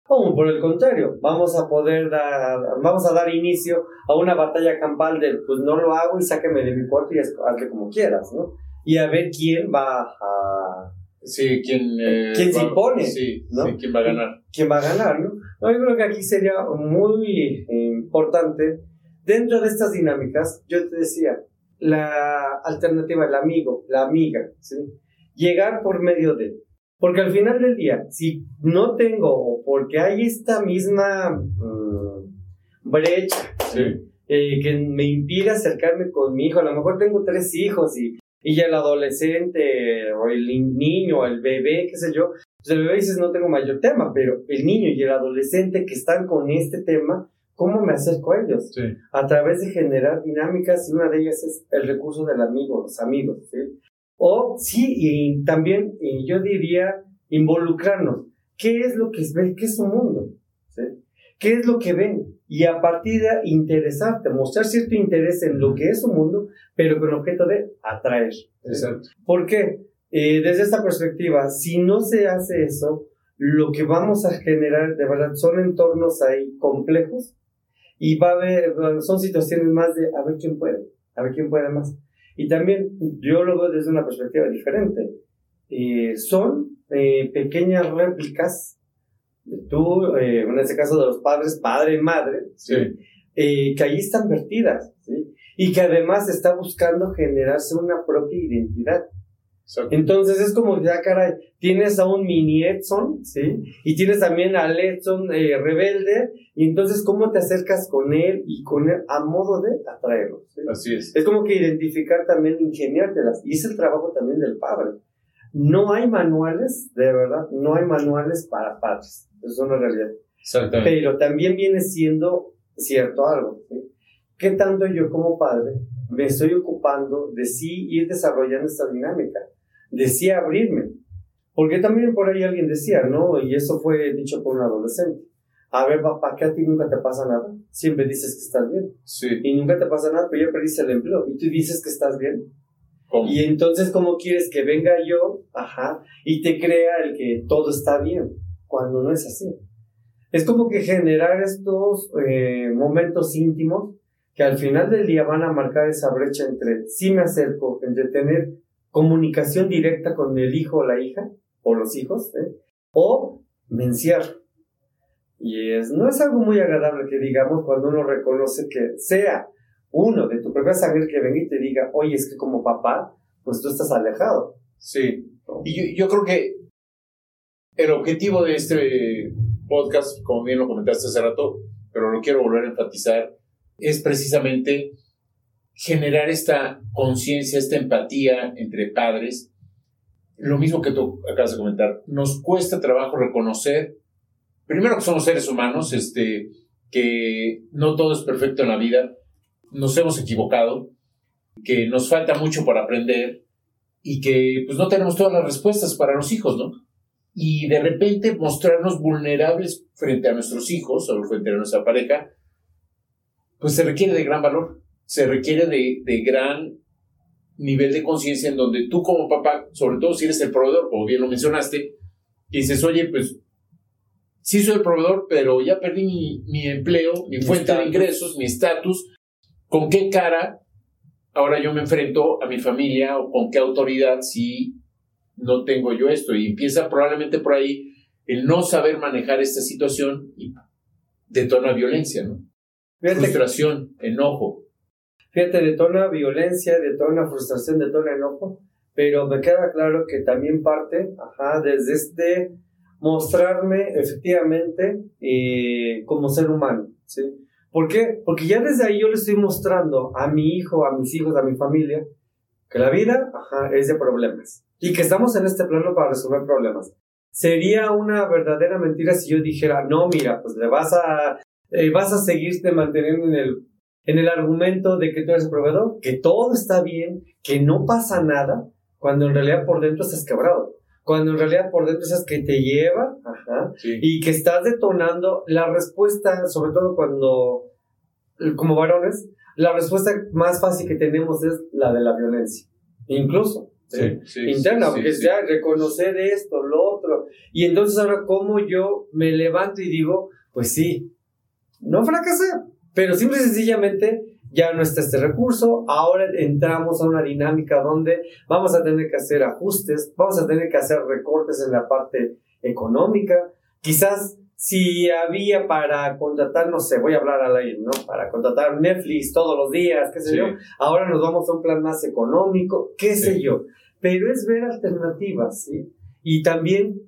O por el contrario, vamos a poder dar, vamos a dar inicio a una batalla campal del pues no lo hago y sáqueme de mi cuarto y hazle como quieras, ¿no? Y a ver quién va a... Sí, quién... Eh, ¿Quién se impone? Sí, ¿no? quién va a ganar. ¿Quién va a ganar, no? Yo creo que aquí sería muy importante, dentro de estas dinámicas, yo te decía, la alternativa, el amigo, la amiga, ¿sí? Llegar por medio de porque al final del día, si no tengo, o porque hay esta misma mm, brecha eh, que me impide acercarme con mi hijo, a lo mejor tengo tres hijos y, y ya el adolescente, o el niño, o el bebé, qué sé yo, pues el bebé dices no tengo mayor tema, pero el niño y el adolescente que están con este tema, ¿cómo me acerco a ellos? A través de generar dinámicas y una de ellas es el recurso del amigo, los amigos, ¿sí? O sí, y también yo diría involucrarnos. ¿Qué es lo que ven? ¿Qué es su mundo? ¿Qué es lo que ven? Y a partir de interesarte, mostrar cierto interés en lo que es su mundo, pero con objeto de atraer. Exacto. ¿Por qué? Eh, desde esta perspectiva, si no se hace eso, lo que vamos a generar de verdad son entornos ahí complejos y va a haber, son situaciones más de a ver quién puede, a ver quién puede más. Y también yo lo veo desde una perspectiva diferente. Eh, son eh, pequeñas réplicas de tú, eh, en este caso de los padres, padre y madre, que ahí están vertidas, y que además está buscando generarse una propia identidad. Entonces es como, ya caray, tienes a un mini Edson, ¿sí? Y tienes también al Edson eh, rebelde, y entonces cómo te acercas con él y con él a modo de atraerlo. Así es. Es como que identificar también, ingeniártelas, y es el trabajo también del padre. No hay manuales, de verdad, no hay manuales para padres, eso es una realidad. Exactamente. Pero también viene siendo cierto algo, ¿sí? ¿Qué tanto yo como padre me estoy ocupando de sí ir desarrollando esta dinámica? Decía abrirme. Porque también por ahí alguien decía, ¿no? Y eso fue dicho por un adolescente. A ver, papá, ¿qué a ti nunca te pasa nada? Siempre dices que estás bien. Sí. Y nunca te pasa nada, pero ya perdiste el empleo. Y tú dices que estás bien. Y entonces, ¿cómo quieres que venga yo, ajá, y te crea el que todo está bien? Cuando no es así. Es como que generar estos eh, momentos íntimos que al final del día van a marcar esa brecha entre sí me acerco, entre tener comunicación directa con el hijo o la hija, o los hijos, ¿eh? o menciar. Y es, no es algo muy agradable que digamos cuando uno reconoce que sea uno de tu propia sangre que venga y te diga, oye, es que como papá, pues tú estás alejado. Sí. Y yo, creo que el objetivo de este podcast, como bien lo comentaste hace rato, pero lo quiero volver a enfatizar, es precisamente generar esta conciencia, esta empatía entre padres. Lo mismo que tú acabas de comentar, nos cuesta trabajo reconocer, primero que somos seres humanos, este, que no todo es perfecto en la vida, nos hemos equivocado, que nos falta mucho por aprender y que pues no tenemos todas las respuestas para los hijos, ¿no? Y de repente mostrarnos vulnerables frente a nuestros hijos o frente a nuestra pareja, pues se requiere de gran valor, se requiere de, de gran nivel de conciencia en donde tú como papá, sobre todo si eres el proveedor, como bien lo mencionaste, dices, oye, pues sí soy el proveedor, pero ya perdí mi, mi empleo, mi, fuente de ingresos, mi estatus, ¿con qué cara ahora yo me enfrento a mi familia o con qué autoridad si no tengo yo esto? Y empieza probablemente por ahí el no saber manejar esta situación y detona violencia, ¿no? Frustración, enojo. Fíjate, detona violencia, detona frustración, detona enojo, pero me queda claro que también parte, ajá, desde este mostrarme efectivamente eh, como ser humano, ¿sí? ¿Por qué? Porque ya desde ahí yo le estoy mostrando a mi hijo, a mis hijos, a mi familia, que la vida es de problemas y que estamos en este plano para resolver problemas. Sería una verdadera mentira si yo dijera, no, mira, pues le vas a, eh, vas a seguirte manteniendo en el, en el argumento de que tú eres el proveedor, que todo está bien, que no pasa nada, cuando en realidad por dentro estás quebrado cuando en realidad por dentro es que te lleva, ajá, y que estás detonando la respuesta, sobre todo cuando, como varones, la respuesta más fácil que tenemos es la de la violencia, incluso. Sí, interna, porque ya reconocer esto, lo otro. Y entonces ahora, ¿cómo yo me levanto y digo, pues sí, no fracasé, pero simple y sencillamente ya no está este recurso, ahora entramos a una dinámica donde vamos a tener que hacer ajustes, vamos a tener que hacer recortes en la parte económica, quizás si había para contratar, no sé, voy a hablar al aire, ¿no? Para contratar Netflix todos los días, qué sé yo, ahora nos vamos a un plan más económico, qué sé yo, pero es ver alternativas, ¿sí? Y también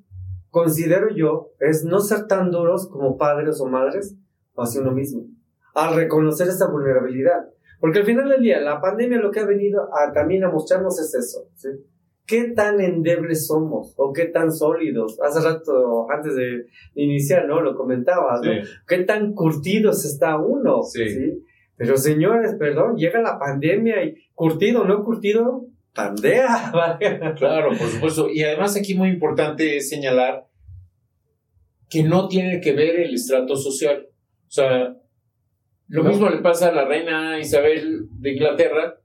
considero yo, es no ser tan duros como padres o madres hacia uno mismo al reconocer esta vulnerabilidad. Porque al final del día, la pandemia lo que ha venido a, también a mostrarnos es eso, ¿sí? ¿Qué tan endebles somos o qué tan sólidos? Hace rato, antes de, iniciar, ¿no? Lo comentabas, ¿no? ¿Qué tan curtidos está uno? Sí. Pero señores, perdón, llega la pandemia y curtido, no curtido, pandea. <laughs> claro, por supuesto. Y además aquí muy importante es señalar que no tiene que ver el estrato social. O sea, lo mismo le pasa a la reina Isabel de Inglaterra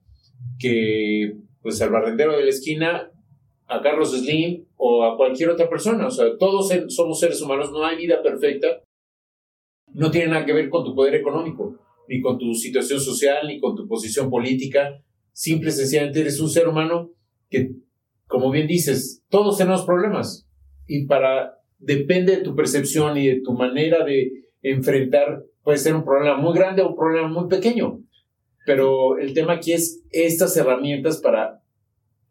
que pues al barrendero de la esquina, a Carlos Slim o a cualquier otra persona. O sea, todos somos seres humanos, no hay vida perfecta. No tiene nada que ver con tu poder económico, ni con tu situación social, ni con tu posición política. Simple y sencillamente eres un ser humano que, como bien dices, todos tenemos problemas. Y para, depende de tu percepción y de tu manera de enfrentar puede ser un problema muy grande o un problema muy pequeño. Pero el tema aquí es estas herramientas para,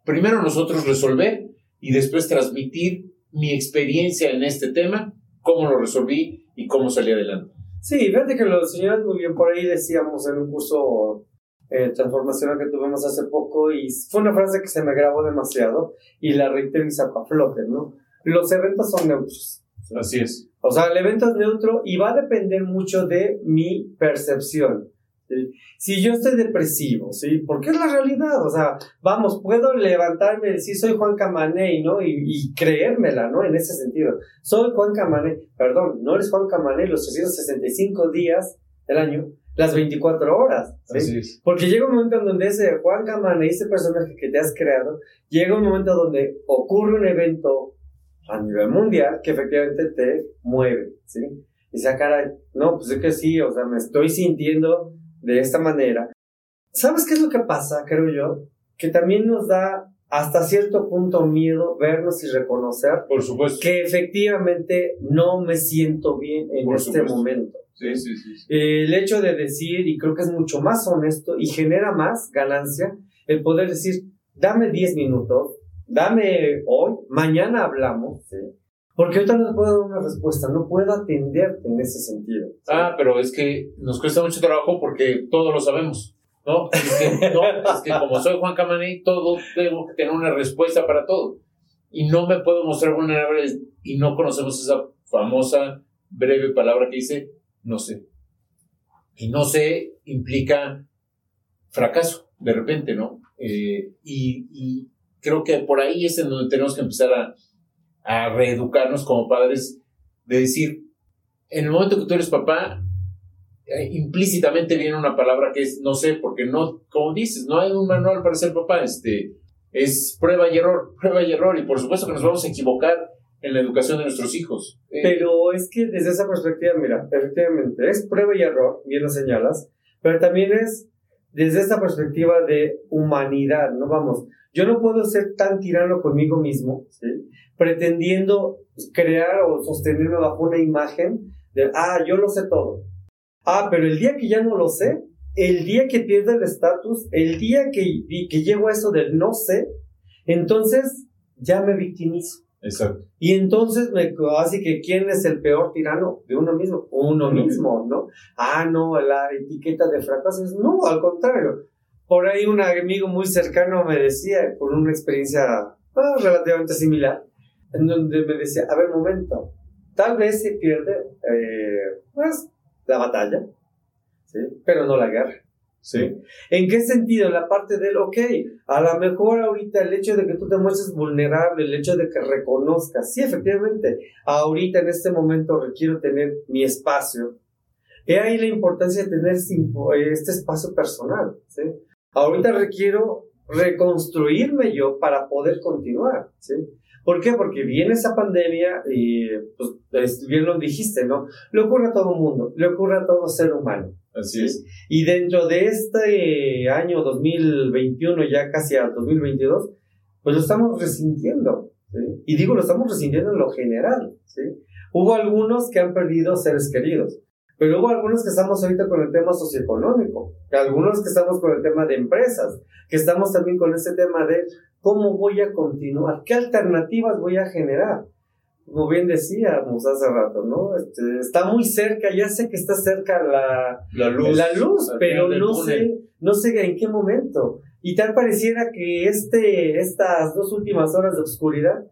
primero nosotros resolver y después transmitir mi experiencia en este tema, cómo lo resolví y cómo salí adelante. Sí, fíjate que lo señalas muy bien. Por ahí decíamos en un curso eh, transformacional que tuvimos hace poco y fue una frase que se me grabó demasiado y la reitero y saco a flote, ¿no? Los eventos son neutros. Así es. O sea, el evento es neutro y va a depender mucho de mi percepción. Si yo estoy depresivo, ¿sí? Porque es la realidad, o sea, vamos, puedo levantarme y decir soy Juan Camaney, ¿no? Y, creérmela, ¿no? En ese sentido. Soy Juan Camaney, perdón, no eres Juan Camaney los 365 días del año, las 24 horas, ¿sí? Porque llega un momento en donde ese Juan Camaney, ese personaje que te has creado, llega un momento donde ocurre un evento a nivel mundial que efectivamente te mueve, ¿sí? Y sea, cara, no, pues es que sí, o sea, me estoy sintiendo de esta manera. ¿Sabes qué es lo que pasa, creo yo? Que también nos da hasta cierto punto miedo vernos y reconocer Por supuesto. que efectivamente no me siento bien en Por este supuesto. momento. Sí, sí, sí. sí. El hecho de decir, y creo que es mucho más honesto y genera más ganancia, el poder decir, dame 10 minutos, dame hoy, mañana hablamos, ¿sí? porque ahorita no te puedo dar una respuesta, no puedo atenderte en ese sentido. ¿sí? Ah, pero es que nos cuesta mucho trabajo porque todo lo sabemos. ¿No? Es que, no, es que como soy Juan Camané, todo tengo que tener una respuesta para todo. Y no me puedo mostrar vulnerable y no conocemos esa famosa breve palabra que dice no sé. Y no sé implica fracaso, de repente, ¿no? Eh, y, y creo que por ahí es en donde tenemos que empezar a, a reeducarnos como padres, de decir, en el momento que tú eres papá, eh, implícitamente viene una palabra que es no sé, porque no, como dices, no hay un manual para ser papá, este, es prueba y error, <laughs> prueba y error, y por supuesto que nos vamos a equivocar en la educación de nuestros hijos. Eh, Pero es que desde esa perspectiva, mira, efectivamente, es prueba y error, bien lo señalas, pero también es desde esta perspectiva de humanidad, ¿no? Vamos, yo no puedo ser tan tirano conmigo mismo. Pretendiendo crear o sostenerme bajo una imagen de, ah, yo lo sé todo. Ah, pero el día que ya no lo sé, el día que pierdo el estatus, el día que, que llego a eso del no sé, entonces ya me victimizo. Exacto. Y entonces me así que quién es el peor tirano de uno mismo, uno Uno mismo, ¿no? Ah, no, la etiqueta de fracaso es no, al contrario. Por ahí un amigo muy cercano me decía, por una experiencia ah, relativamente similar, en donde me decía, a ver, momento, tal vez se pierde, eh, pues, la batalla, ¿sí? Pero no la guerra. Sí. ¿En qué sentido? En la parte del, ok, a lo mejor ahorita el hecho de que tú te muestres vulnerable, el hecho de que reconozcas, sí, efectivamente, ahorita en este momento requiero tener mi espacio. He ahí la importancia de tener este espacio personal, ¿sí? Ahorita requiero reconstruirme yo para poder continuar, ¿sí? ¿Por qué? Porque viene esa pandemia y, pues, bien lo dijiste, ¿no? Le ocurre a todo mundo, le ocurre a todo ser humano. Así es. Y dentro de este año 2021, ya casi al 2022, pues lo estamos resintiendo. ¿sí? Y digo, lo estamos resintiendo en lo general. ¿sí? Hubo algunos que han perdido seres queridos, pero hubo algunos que estamos ahorita con el tema socioeconómico, algunos que estamos con el tema de empresas, que estamos también con ese tema de cómo voy a continuar, qué alternativas voy a generar como bien decíamos hace rato, ¿no? Este, está muy cerca, ya sé que está cerca la, La luz. la luz pero no túnel. sé, no sé en qué momento. Y tal pareciera que este, estas dos últimas horas de oscuridad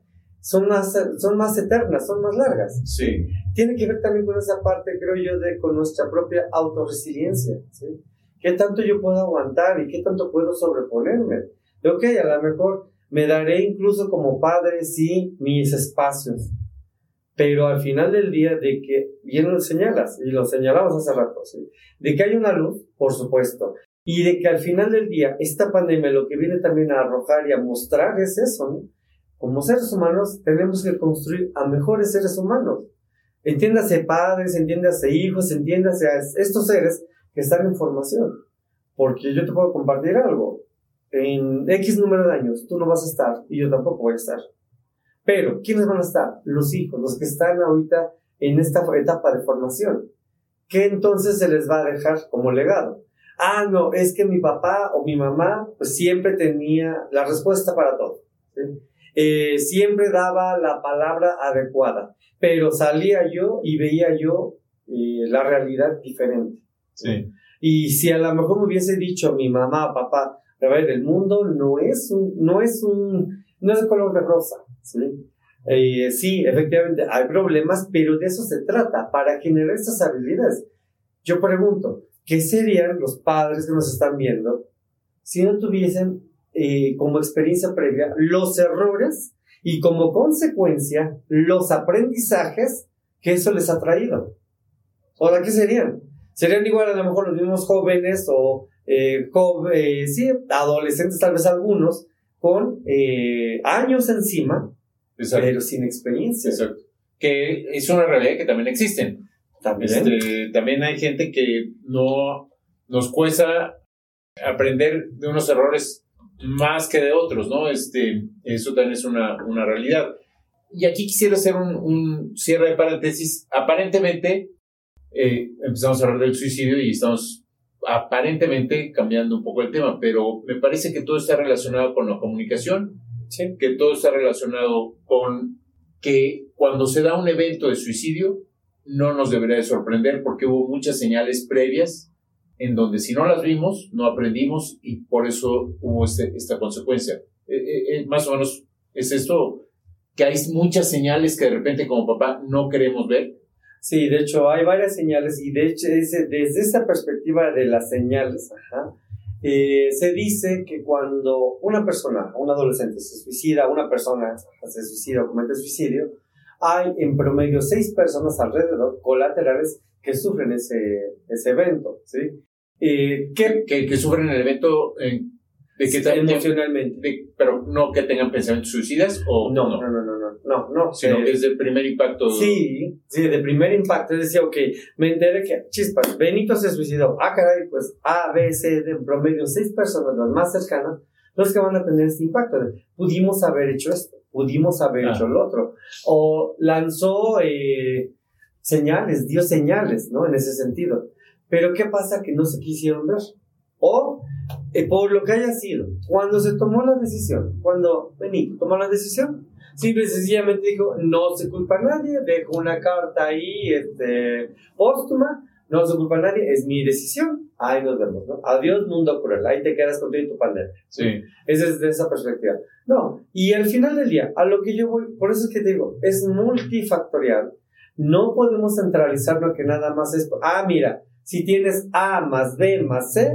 son más, son más eternas, son más largas. Sí. Tiene que ver también con esa parte, creo yo, de con nuestra propia autorresiliencia, ¿sí? ¿Qué tanto yo puedo aguantar y qué tanto puedo sobreponerme? De, ok, a lo mejor me daré incluso como padre, sí, mis espacios. Pero al final del día, de que, bien lo señalas, y lo señalamos hace rato, ¿sí? de que hay una luz, por supuesto, y de que al final del día, esta pandemia lo que viene también a arrojar y a mostrar es eso, ¿no? Como seres humanos, tenemos que construir a mejores seres humanos. Entiéndase padres, entiéndase hijos, entiéndase a estos seres que están en formación. Porque yo te puedo compartir algo. En X número de años, tú no vas a estar y yo tampoco voy a estar. Pero, ¿quiénes van a estar? Los hijos, los que están ahorita en esta etapa de formación. ¿Qué entonces se les va a dejar como legado? Ah, no, es que mi papá o mi mamá pues, siempre tenía la respuesta para todo. ¿sí? Eh, siempre daba la palabra adecuada, pero salía yo y veía yo eh, la realidad diferente. Sí. Y si a lo mejor me hubiese dicho mi mamá, papá, a ver, el mundo no es un, no es un, no es de color de rosa, ¿sí? Eh, sí, efectivamente, hay problemas, pero de eso se trata, para generar estas habilidades. Yo pregunto, ¿qué serían los padres que nos están viendo si no tuviesen eh, como experiencia previa los errores y como consecuencia los aprendizajes que eso les ha traído? ¿Ahora qué serían? Serían igual a lo mejor los mismos jóvenes o eh, eh, adolescentes, tal vez algunos, con años encima, Exacto. pero sin experiencia. Exacto. Que es una realidad que también existen. También. Este, también hay gente que no nos cuesta aprender de unos errores más que de otros, ¿no? Este, eso también es una, una realidad. Y aquí quisiera hacer un, un cierre de paréntesis. Aparentemente, eh, empezamos a hablar del suicidio y estamos aparentemente cambiando un poco el tema, pero me parece que todo está relacionado con la comunicación, que todo está relacionado con que cuando se da un evento de suicidio, no nos debería de sorprender porque hubo muchas señales previas en donde si no las vimos, no aprendimos y por eso hubo este, esta consecuencia. Eh, eh, eh, más o menos es esto, que hay muchas señales que de repente como papá no queremos ver. Sí, de hecho hay varias señales y de hecho desde esa perspectiva de las señales, se dice que cuando una persona, un adolescente se suicida, una persona se suicida o comete suicidio, hay en promedio seis personas alrededor colaterales que sufren ese, ese evento, ¿sí? Eh, que, que, sufren el evento de que emocionalmente. pero no que tengan pensamientos suicidas o no, no, no, no, no, no, no, sino que es de primer impacto. Sí, sí, de primer impacto. Es decir, ok, me enteré que, chispas, Benito se suicidó. Ah, caray, pues A, B, C, de promedio, seis personas, las más cercanas, los que van a tener este impacto. Pudimos haber hecho esto, pudimos haber ah. hecho lo otro. O lanzó eh, señales, dio señales, ¿no? En ese sentido. Pero ¿qué pasa que no se quisieron ver? O eh, por lo que haya sido, cuando se tomó la decisión, cuando Benito tomó la decisión, simple y sencillamente dijo, no se culpa a nadie, dejo una carta ahí este, póstuma, no se culpa a nadie, es mi decisión, ahí nos vemos, ¿no? Adiós mundo cruel, ahí te quedas con tu pandemia. Sí. Esa es de esa perspectiva. No, y al final del día, a lo que yo voy, por eso es que te digo, es multifactorial, no podemos centralizar lo que nada más es, ah, mira, si tienes A más B más C,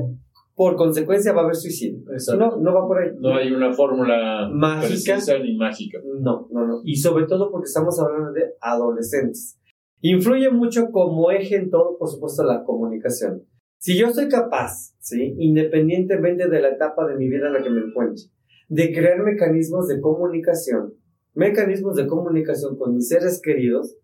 por consecuencia va a haber suicidio. No, no va por ahí. No hay una fórmula mágica ni mágica. No, no, no. Y sobre todo porque estamos hablando de adolescentes. Influye mucho como eje en todo, por supuesto, la comunicación. Si yo soy capaz, ¿sí? independientemente de la etapa de mi vida en la que me encuentre, de crear mecanismos de comunicación, mecanismos de comunicación con mis seres queridos,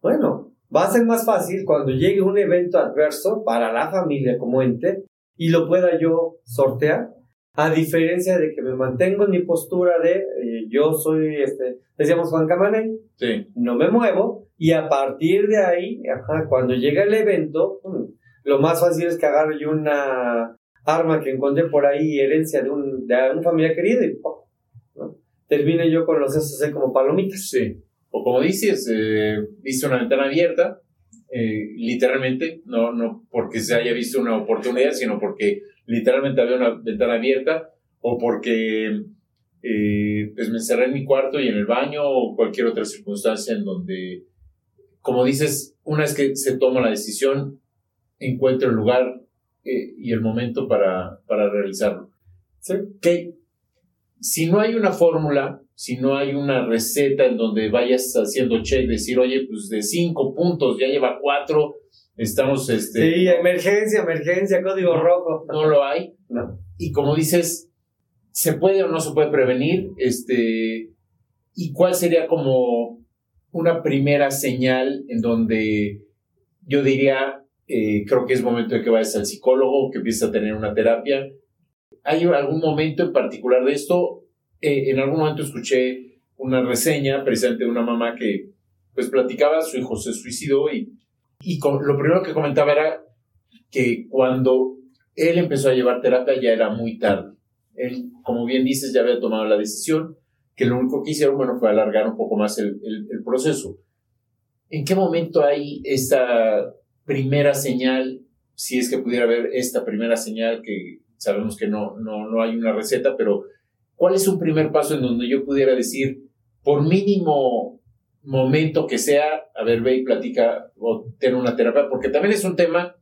bueno, Va a ser más fácil cuando llegue un evento adverso para la familia como ente y lo pueda yo sortear, a diferencia de que me mantengo en mi postura de eh, yo soy, este, decíamos Juan Camaney, sí. no me muevo y a partir de ahí, cuando llega el evento, mm, lo más fácil es que agarre yo una arma que encontré por ahí, herencia de, un, de una familia querida y ¿no? termine yo con los esos como palomitas. Sí o como dices, eh, viste una ventana abierta, eh, literalmente, no, no porque se haya visto una oportunidad, sino porque literalmente había una ventana abierta, o porque eh, pues me encerré en mi cuarto y en el baño, o cualquier otra circunstancia en donde, como dices, una vez que se toma la decisión, encuentro el lugar y el momento para, para realizarlo. ¿Sí? Que si no hay una fórmula, si no hay una receta en donde vayas haciendo check, decir, oye, pues de cinco puntos ya lleva cuatro, estamos... Este, sí, emergencia, emergencia, código rojo. No lo hay. No. Y como dices, ¿se puede o no se puede prevenir? Este, ¿Y cuál sería como una primera señal en donde yo diría, eh, creo que es momento de que vayas al psicólogo, que empieces a tener una terapia? ¿Hay algún momento en particular de esto? Eh, en algún momento escuché una reseña precisamente de una mamá que pues platicaba, su hijo se suicidó y, y lo primero que comentaba era que cuando él empezó a llevar terapia ya era muy tarde. Él, como bien dices, ya había tomado la decisión, que lo único que hicieron, bueno, fue alargar un poco más el, el, el proceso. ¿En qué momento hay esta primera señal, si es que pudiera haber esta primera señal que sabemos que no, no, no hay una receta, pero ¿cuál es un primer paso en donde yo pudiera decir, por mínimo momento que sea, a ver, ve y platica o ten una terapia? Porque también es un tema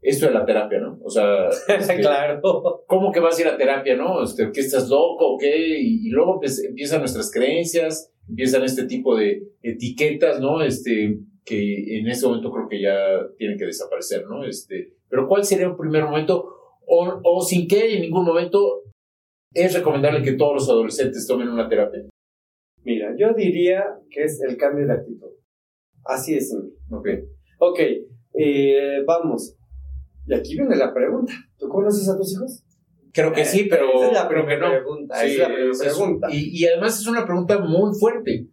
esto de la terapia, ¿no? O sea, <laughs> este, claro. ¿Cómo que vas a ir a terapia, no? Este, ¿Que estás loco o qué? Y, luego pues, empiezan nuestras creencias, empiezan este tipo de etiquetas, ¿no? Este, que en este momento creo que ya tienen que desaparecer, ¿no? Este, pero ¿cuál sería un primer momento? O, o sin que en ningún momento ¿Es recomendable que todos los adolescentes tomen una terapia? Mira, yo diría que es el cambio de actitud. Así es simple. Ok. Ok, eh, vamos. Y aquí viene la pregunta. ¿Tú conoces a tus hijos? Creo que sí, pero Esa es la creo que primera no. pregunta. Sí, es la es- pregunta. y, y además es una pregunta muy fuerte.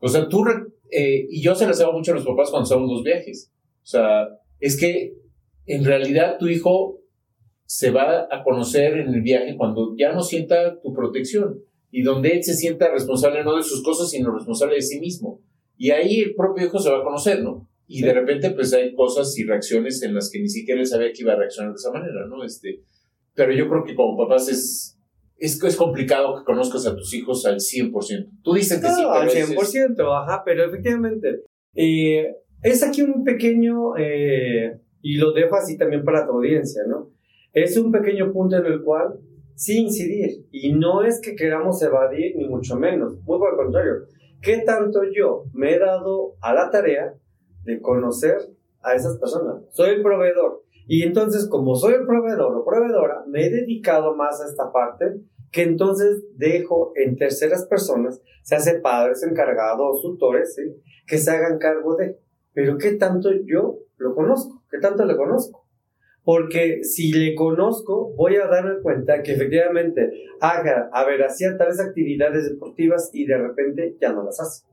O sea, tú, eh, y yo se las hago mucho a los papás cuando hacemos los viajes. O sea, es que en realidad tu hijo se va a conocer en el viaje cuando ya no sienta tu protección y donde él se sienta responsable no de sus cosas, sino responsable de sí mismo. Y ahí el propio hijo se va a conocer, ¿no? Y de repente, pues hay cosas y reacciones en las que ni siquiera él sabía que iba a reaccionar de esa manera, ¿no? Este, pero yo creo que como papás es, es, es complicado que conozcas a tus hijos al 100%. Tú dices que sí, pero al es- es- 100%, ajá, pero efectivamente, eh, es aquí un pequeño, eh, y lo dejo así también para tu audiencia, ¿no? Es un pequeño punto en el cual sí incidir, y no es que queramos evadir, ni mucho menos, muy por el contrario, ¿qué tanto yo me he dado a la tarea de conocer a esas personas? Soy el proveedor, y entonces como soy el proveedor o proveedora, me he dedicado más a esta parte, que entonces dejo en terceras personas se hace padres, encargados, tutores, ¿sí? que se hagan cargo de. Pero ¿qué tanto yo lo conozco? ¿Qué tanto le conozco? Porque si le conozco, voy a darme cuenta que efectivamente haga, a ver, hacía tales actividades deportivas y de repente ya no las hace.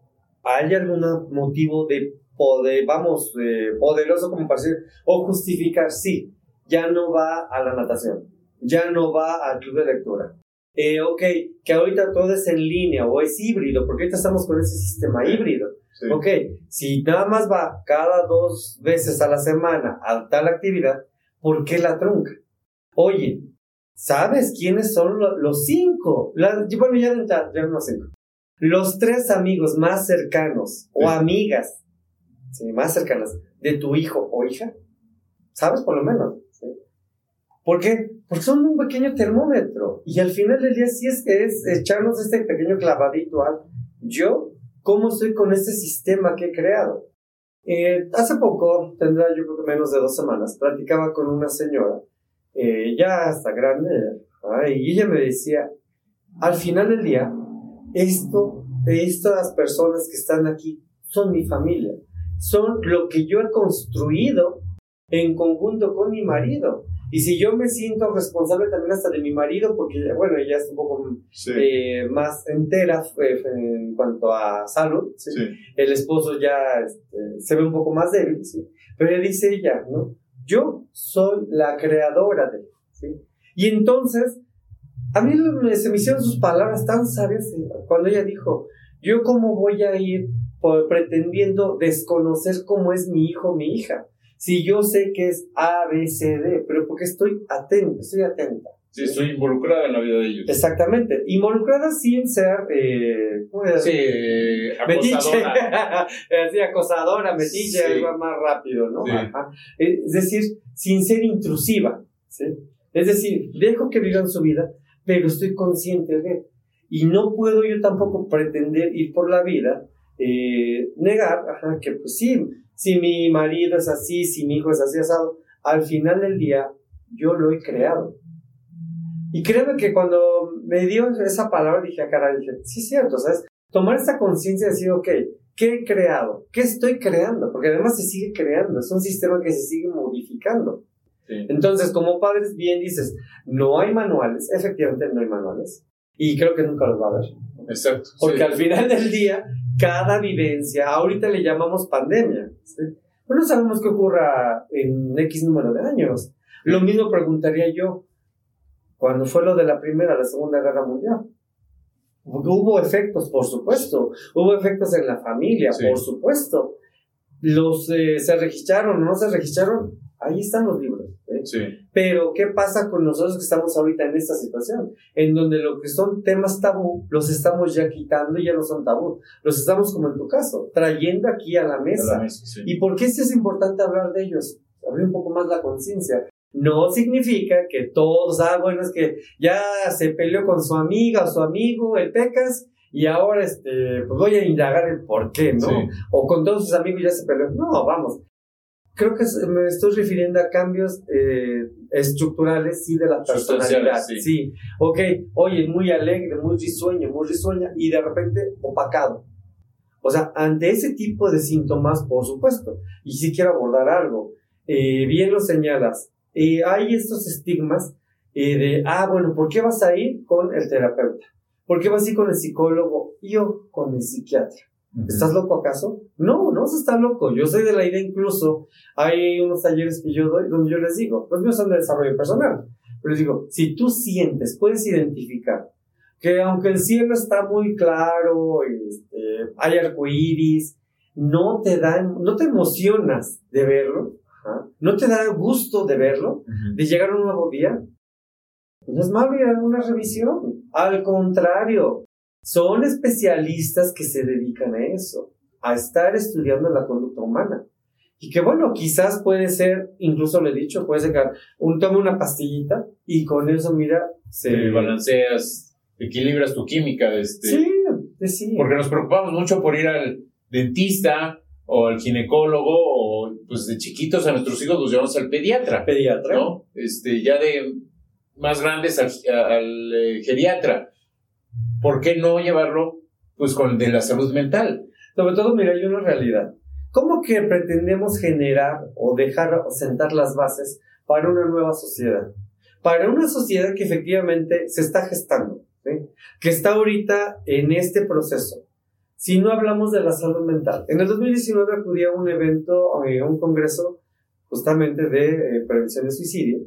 ¿Hay algún motivo de poder, vamos, eh, poderoso como para decir, o justificar, sí, ya no va a la natación, ya no va al club de lectura, eh, ok, que ahorita todo es en línea o es híbrido, porque ahorita estamos con ese sistema híbrido. Sí. Ok, si nada más va cada dos veces a la semana a tal actividad, ¿por qué la trunca? Oye, ¿sabes quiénes son lo- los cinco? La- bueno, ya, ya, no cinco. Los tres amigos más cercanos o Sí. amigas, sí, más cercanas de tu hijo o hija. ¿Sabes? Por lo menos. ¿sí? ¿Por qué? Porque son un pequeño termómetro. Y al final del día sí es, es echarnos este pequeño clavadito al yo, ¿cómo estoy con este sistema que he creado? Eh, hace poco, tendrá yo creo que menos de dos semanas, platicaba con una señora, eh, ya hasta grande, y ella me decía, al final del día, esto, estas personas que están aquí son mi familia, son lo que yo he construido en conjunto con mi marido. Y si yo me siento responsable también hasta de mi marido, porque bueno, ella es un poco Sí, eh, más entera eh, en cuanto a salud, ¿sí? sí. el esposo ya este, se ve un poco más débil, ¿sí? pero ella dice ella, ¿no? Yo soy la creadora de, ¿sí? Y entonces, a mí me- se me hicieron sus palabras tan sabias cuando ella dijo, yo cómo voy a ir por- pretendiendo desconocer cómo es mi hijo, mi hija, si yo sé que es A, B, C, D, pero porque estoy atenta, estoy atenta. Sí, estoy involucrada en la vida de ellos. Exactamente, involucrada sin ser, eh, ¿cómo era? Sí, eh, Metiche, acosadora. <laughs> así acosadora, metiche, Sí. algo más rápido, ¿no? Sí. Ajá. Es decir, sin ser intrusiva, ¿sí? Es decir, dejo que vivan su vida, pero estoy consciente de, y no puedo yo tampoco pretender ir por la vida, eh, negar, ajá, que pues sí, si mi marido es así, si mi hijo es así asado, al final del día yo lo he creado. Y créeme que cuando me dio esa palabra dije, ah, caray, dije, sí es cierto, ¿sabes? Tomar esa conciencia de decir, ok, ¿qué he creado? ¿Qué estoy creando? Porque además se sigue creando, es un sistema que se sigue modificando. Sí. Entonces, como padres, bien dices, no hay manuales, efectivamente no hay manuales, y creo que nunca los va a haber. Exacto. Porque sí. al final del día, cada vivencia, ahorita le llamamos pandemia, ¿sí? Pero no sabemos qué ocurra en X número de años. Lo mismo preguntaría yo, cuando fue lo de la Primera, la Segunda Guerra Mundial. Hubo efectos, por supuesto. Hubo efectos en la familia, Sí. por supuesto. Los eh, se registraron o no se registraron, ahí están los libros. ¿eh? Sí. Pero, ¿qué pasa con nosotros que estamos ahorita en esta situación? En donde lo que son temas tabú, los estamos ya quitando y ya no son tabú. Los estamos, como en tu caso, trayendo aquí a la mesa. A la mesa, sí. ¿Y por qué sí es importante hablar de ellos? Abrir un poco más la conciencia. No significa que todos, ah, bueno, es que ya se peleó con su amiga o su amigo, el Pecas, y ahora este, pues voy a indagar el por qué, ¿no? Sí. O con todos sus amigos ya se peleó. No, vamos. Creo que me estoy refiriendo a cambios eh, estructurales, sí, de la personalidad. sí. Sí. Ok, oye, muy alegre, muy risueño, muy risueña, y de repente opacado. O sea, ante ese tipo de síntomas, por supuesto, y si quiero abordar algo, eh, bien lo señalas, eh, hay estos estigmas y de, ah, bueno, ¿por qué vas a ir con el terapeuta? ¿Por qué vas a ir con el psicólogo? Yo con el psiquiatra. ¿Estás loco acaso? No, no se está loco. Yo soy de la idea incluso, hay unos talleres que yo doy donde yo les digo, los míos son de desarrollo personal, pero les digo, si tú sientes, puedes identificar que aunque el cielo está muy claro, este, hay arcoíris, no te da, no te emocionas de verlo, no te da gusto de verlo, de llegar a un nuevo día, no es malo ir a una revisión. Al contrario, son especialistas que se dedican a eso, a estar estudiando la conducta humana. Y que bueno, quizás puede ser, incluso lo he dicho, puede ser que un toma una pastillita y con eso, mira, se balanceas, equilibras tu química. Este, sí, sí. Porque nos preocupamos mucho por ir al dentista o al ginecólogo o pues de chiquitos a nuestros hijos los llevamos al pediatra. Pediatra. ¿No? Este, ya de más grandes al, eh, geriatra. ¿Por qué no llevarlo pues con el de la salud mental? Sobre todo, mira, hay una realidad. ¿Cómo que pretendemos generar o dejar sentar las bases para una nueva sociedad? Para una sociedad que efectivamente se está gestando, que está ahorita en este proceso. Si no hablamos de la salud mental, en el 2019 acudí a un evento, a un congreso justamente de eh, prevención de suicidio.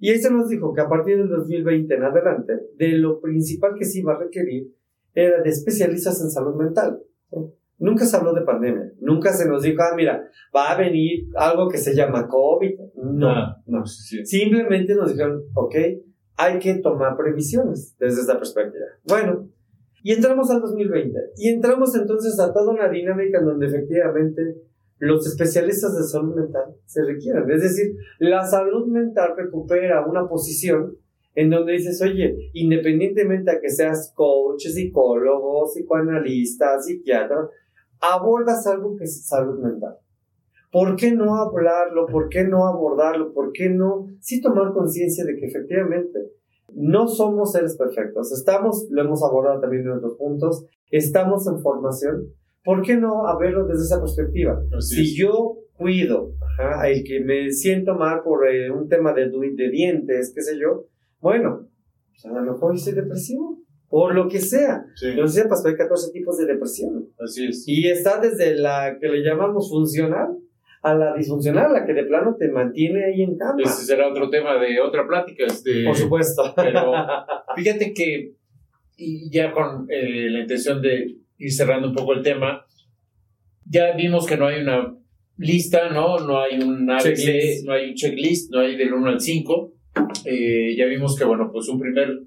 Y ahí se nos dijo que a partir del 2020 en adelante, de lo principal que se iba a requerir era de especialistas en salud mental. Nunca se habló de pandemia, nunca se nos dijo, ah, mira, va a venir algo que se llama COVID. No, ah, no. Simplemente nos dijeron, ok, hay que tomar previsiones desde esta perspectiva. Bueno, y entramos al 2020. Y entramos entonces a toda una dinámica en donde efectivamente los especialistas de salud mental se requieren. Es decir, la salud mental recupera una posición en donde dices, oye, independientemente a que seas coach, psicólogo, psicoanalista, psiquiatra, abordas algo que es salud mental. ¿Por qué no hablarlo? ¿Por qué no abordarlo? ¿Por qué no? Sí tomar conciencia de que efectivamente no somos seres perfectos. Estamos, lo hemos abordado también en otros puntos, estamos en formación, ¿por qué no verlo desde esa perspectiva? si yo cuido ajá, el que me siento mal por eh, un tema de, de dientes, qué sé yo, bueno, pues a lo mejor hice depresivo, por lo que sea. Sí. No sepas, hay 14 tipos de depresión. Así es. Y está desde la que le llamamos funcional a la disfuncional, la que de plano te mantiene ahí en cama. Ese será otro tema de otra plática. Este, por supuesto. Pero <laughs> fíjate que, y ya con eh, la intención de ir cerrando un poco el tema, ya vimos que no hay una lista, ¿no? No hay un ABC, no hay un checklist, no hay del 1 al 5. Eh, ya vimos que, bueno, pues un primer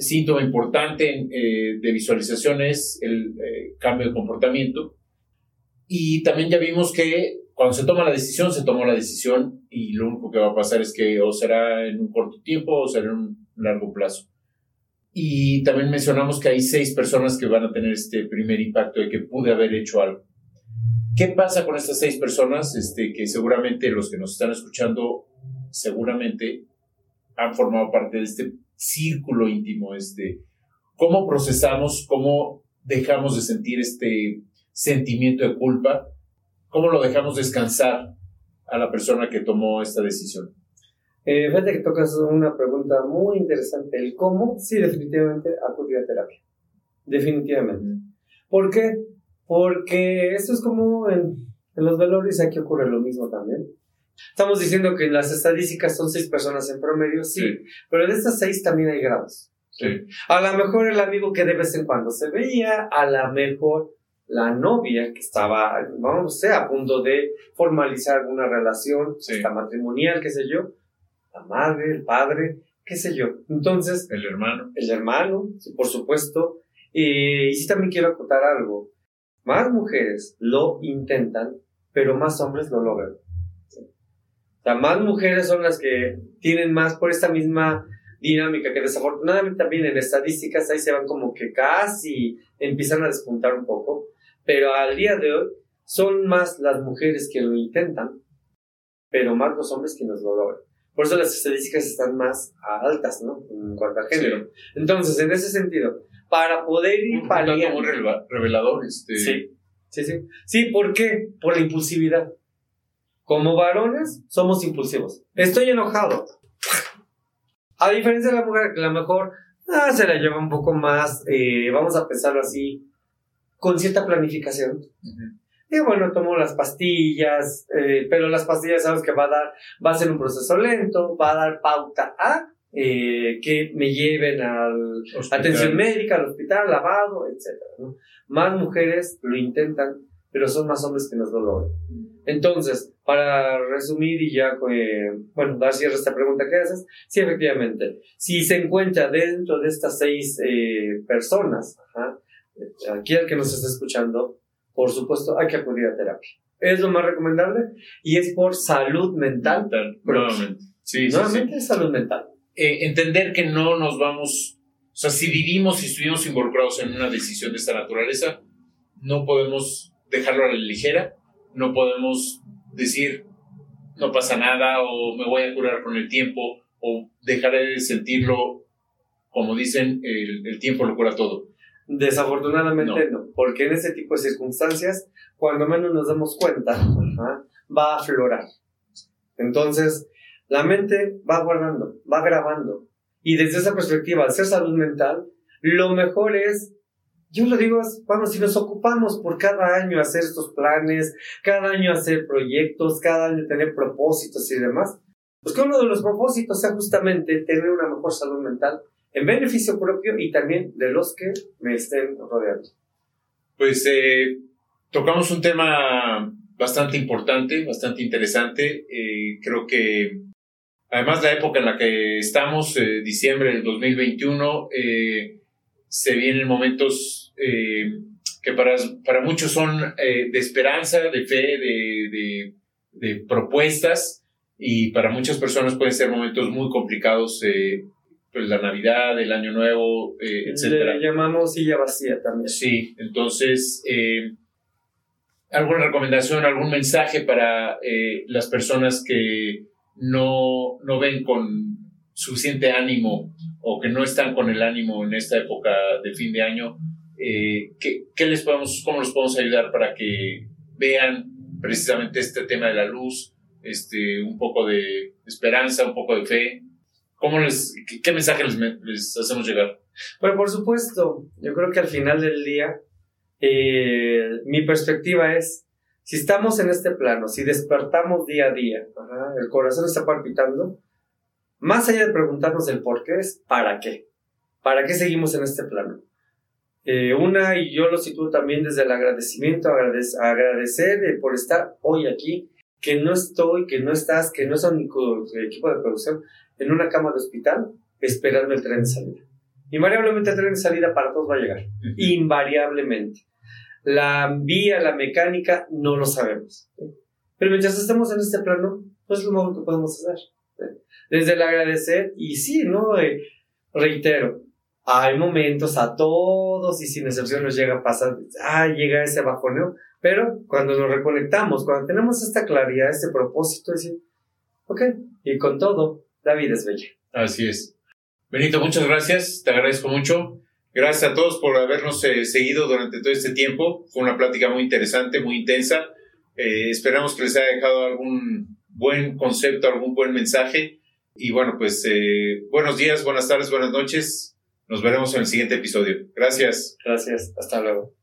síntoma importante eh, de visualización es el eh, cambio de comportamiento. Y también ya vimos que cuando se toma la decisión, se tomó la decisión y lo único que va a pasar es que o será en un corto tiempo o será en un largo plazo. Y también mencionamos que hay seis personas que van a tener este primer impacto de que pude haber hecho algo. ¿Qué pasa con estas seis personas? Este, que seguramente los que nos están escuchando, seguramente han formado parte de este círculo íntimo. Este, ¿Cómo procesamos, cómo dejamos de sentir este sentimiento de culpa? ¿Cómo lo dejamos descansar a la persona que tomó esta decisión? Eh, fíjate que tocas una pregunta muy interesante. El cómo, sí, definitivamente acudir a terapia. Definitivamente. ¿Por qué? Porque esto es como en, en los valores aquí ocurre lo mismo también. Estamos diciendo que en las estadísticas son seis personas en promedio, sí, pero de estas seis también hay grados. Sí. A lo mejor el amigo que de vez en cuando se veía, a lo mejor la novia que estaba, vamos a a punto de formalizar alguna relación, sí. matrimonial, qué sé yo, la madre, el padre, qué sé yo. Entonces... El hermano. El hermano, por supuesto. y sí también quiero acotar algo. Más mujeres lo intentan, pero más hombres lo logran. O sea, más mujeres son las que tienen más por esta misma dinámica que desafortunadamente también en estadísticas ahí se van como que casi empiezan a despuntar un poco, pero al día de hoy son más las mujeres que lo intentan, pero más los hombres que nos lo logran. Por eso las estadísticas están más altas, ¿no? En cuanto al género. Entonces, en ese sentido, para poder ir paliando... muy revelador, este... Sí, sí, sí. Sí, ¿por qué? Por la impulsividad. Como varones, somos impulsivos. Estoy enojado. A diferencia de la mujer, que a lo mejor ah, se la lleva un poco más, eh, vamos a pensarlo así, con cierta planificación. Y bueno, tomo las pastillas, eh, pero las pastillas sabes que va a dar, va a ser un proceso lento, va a dar pauta a eh, que me lleven a la atención médica, al hospital, lavado, etc. Más mujeres lo intentan, pero son más hombres que nos lo logran. Entonces, para resumir y ya, eh, bueno, dar cierre a esta pregunta que haces, sí, efectivamente, si se encuentra dentro de estas seis eh, personas, aquí el que nos está escuchando, por supuesto, hay que acudir a terapia. Es lo más recomendable y es por salud mental. nuevamente. Sí, nuevamente es salud mental. Eh, entender que no nos vamos, o sea, si vivimos y estuvimos involucrados en una decisión de esta naturaleza, no podemos dejarlo a la ligera, no podemos decir no pasa nada o me voy a curar con el tiempo o dejaré de sentirlo, como dicen, el, el tiempo lo cura todo. Desafortunadamente no. porque en ese tipo de circunstancias, cuando menos nos damos cuenta, va a aflorar. Entonces, la mente va guardando, va grabando. Y desde esa perspectiva, al ser salud mental, lo mejor es, yo lo digo, vamos, si nos ocupamos por cada año hacer estos planes, cada año hacer proyectos, cada año tener propósitos y demás, pues que uno de los propósitos sea justamente tener una mejor salud mental en beneficio propio y también de los que me estén rodeando. Pues eh, tocamos un tema bastante importante, bastante interesante. Eh, creo que además la época en la que estamos, eh, diciembre del 2021, se vienen momentos que para, para muchos son de esperanza, de fe, de, de, de, propuestas y para muchas personas pueden ser momentos muy complicados pues, la Navidad, el Año Nuevo, eh, etcétera. Le llamamos silla vacía también. Sí, entonces, eh, ¿alguna recomendación, algún mensaje para eh, las personas que no, no ven con suficiente ánimo o que no están con el ánimo en esta época de fin de año? ¿qué, ¿qué, les podemos, ¿Cómo los podemos ayudar para que vean precisamente este tema de la luz, este, un poco de esperanza, un poco de fe? ¿Cómo les, qué, mensaje les, hacemos llegar? Bueno, por supuesto, yo creo que al final del día, eh, mi perspectiva es, si estamos en este plano, si despertamos día a día, el corazón está palpitando, más allá de preguntarnos el por qué, es para qué. ¿Para qué seguimos en este plano? Eh, una, y yo lo sitúo también desde el agradecimiento, agradecer por estar hoy aquí, que no estoy, que no estás, que no es único equipo de producción, en una cama de hospital esperando el tren de salida. Invariablemente el tren de salida para todos va a llegar. Invariablemente. La vía, la mecánica, no lo sabemos. Pero mientras estemos en este plano, pues es lo mejor que podemos hacer. Desde el agradecer, y sí, ¿no? Eh, reitero, hay momentos a todos y sin excepción nos llega a pasar, ah, llega ese bajoneo, pero cuando nos reconectamos, cuando tenemos esta claridad, este propósito, decir, ok, y con todo, la vida es bella. Así es. Benito, muchas gracias, te agradezco mucho. Gracias a todos por habernos eh, seguido durante todo este tiempo. Fue una plática muy interesante, muy intensa. Eh, esperamos que les haya dejado algún buen concepto, algún buen mensaje. Y bueno, pues eh, buenos días, buenas tardes, buenas noches. Nos veremos en el siguiente episodio. Gracias. Gracias. Hasta luego.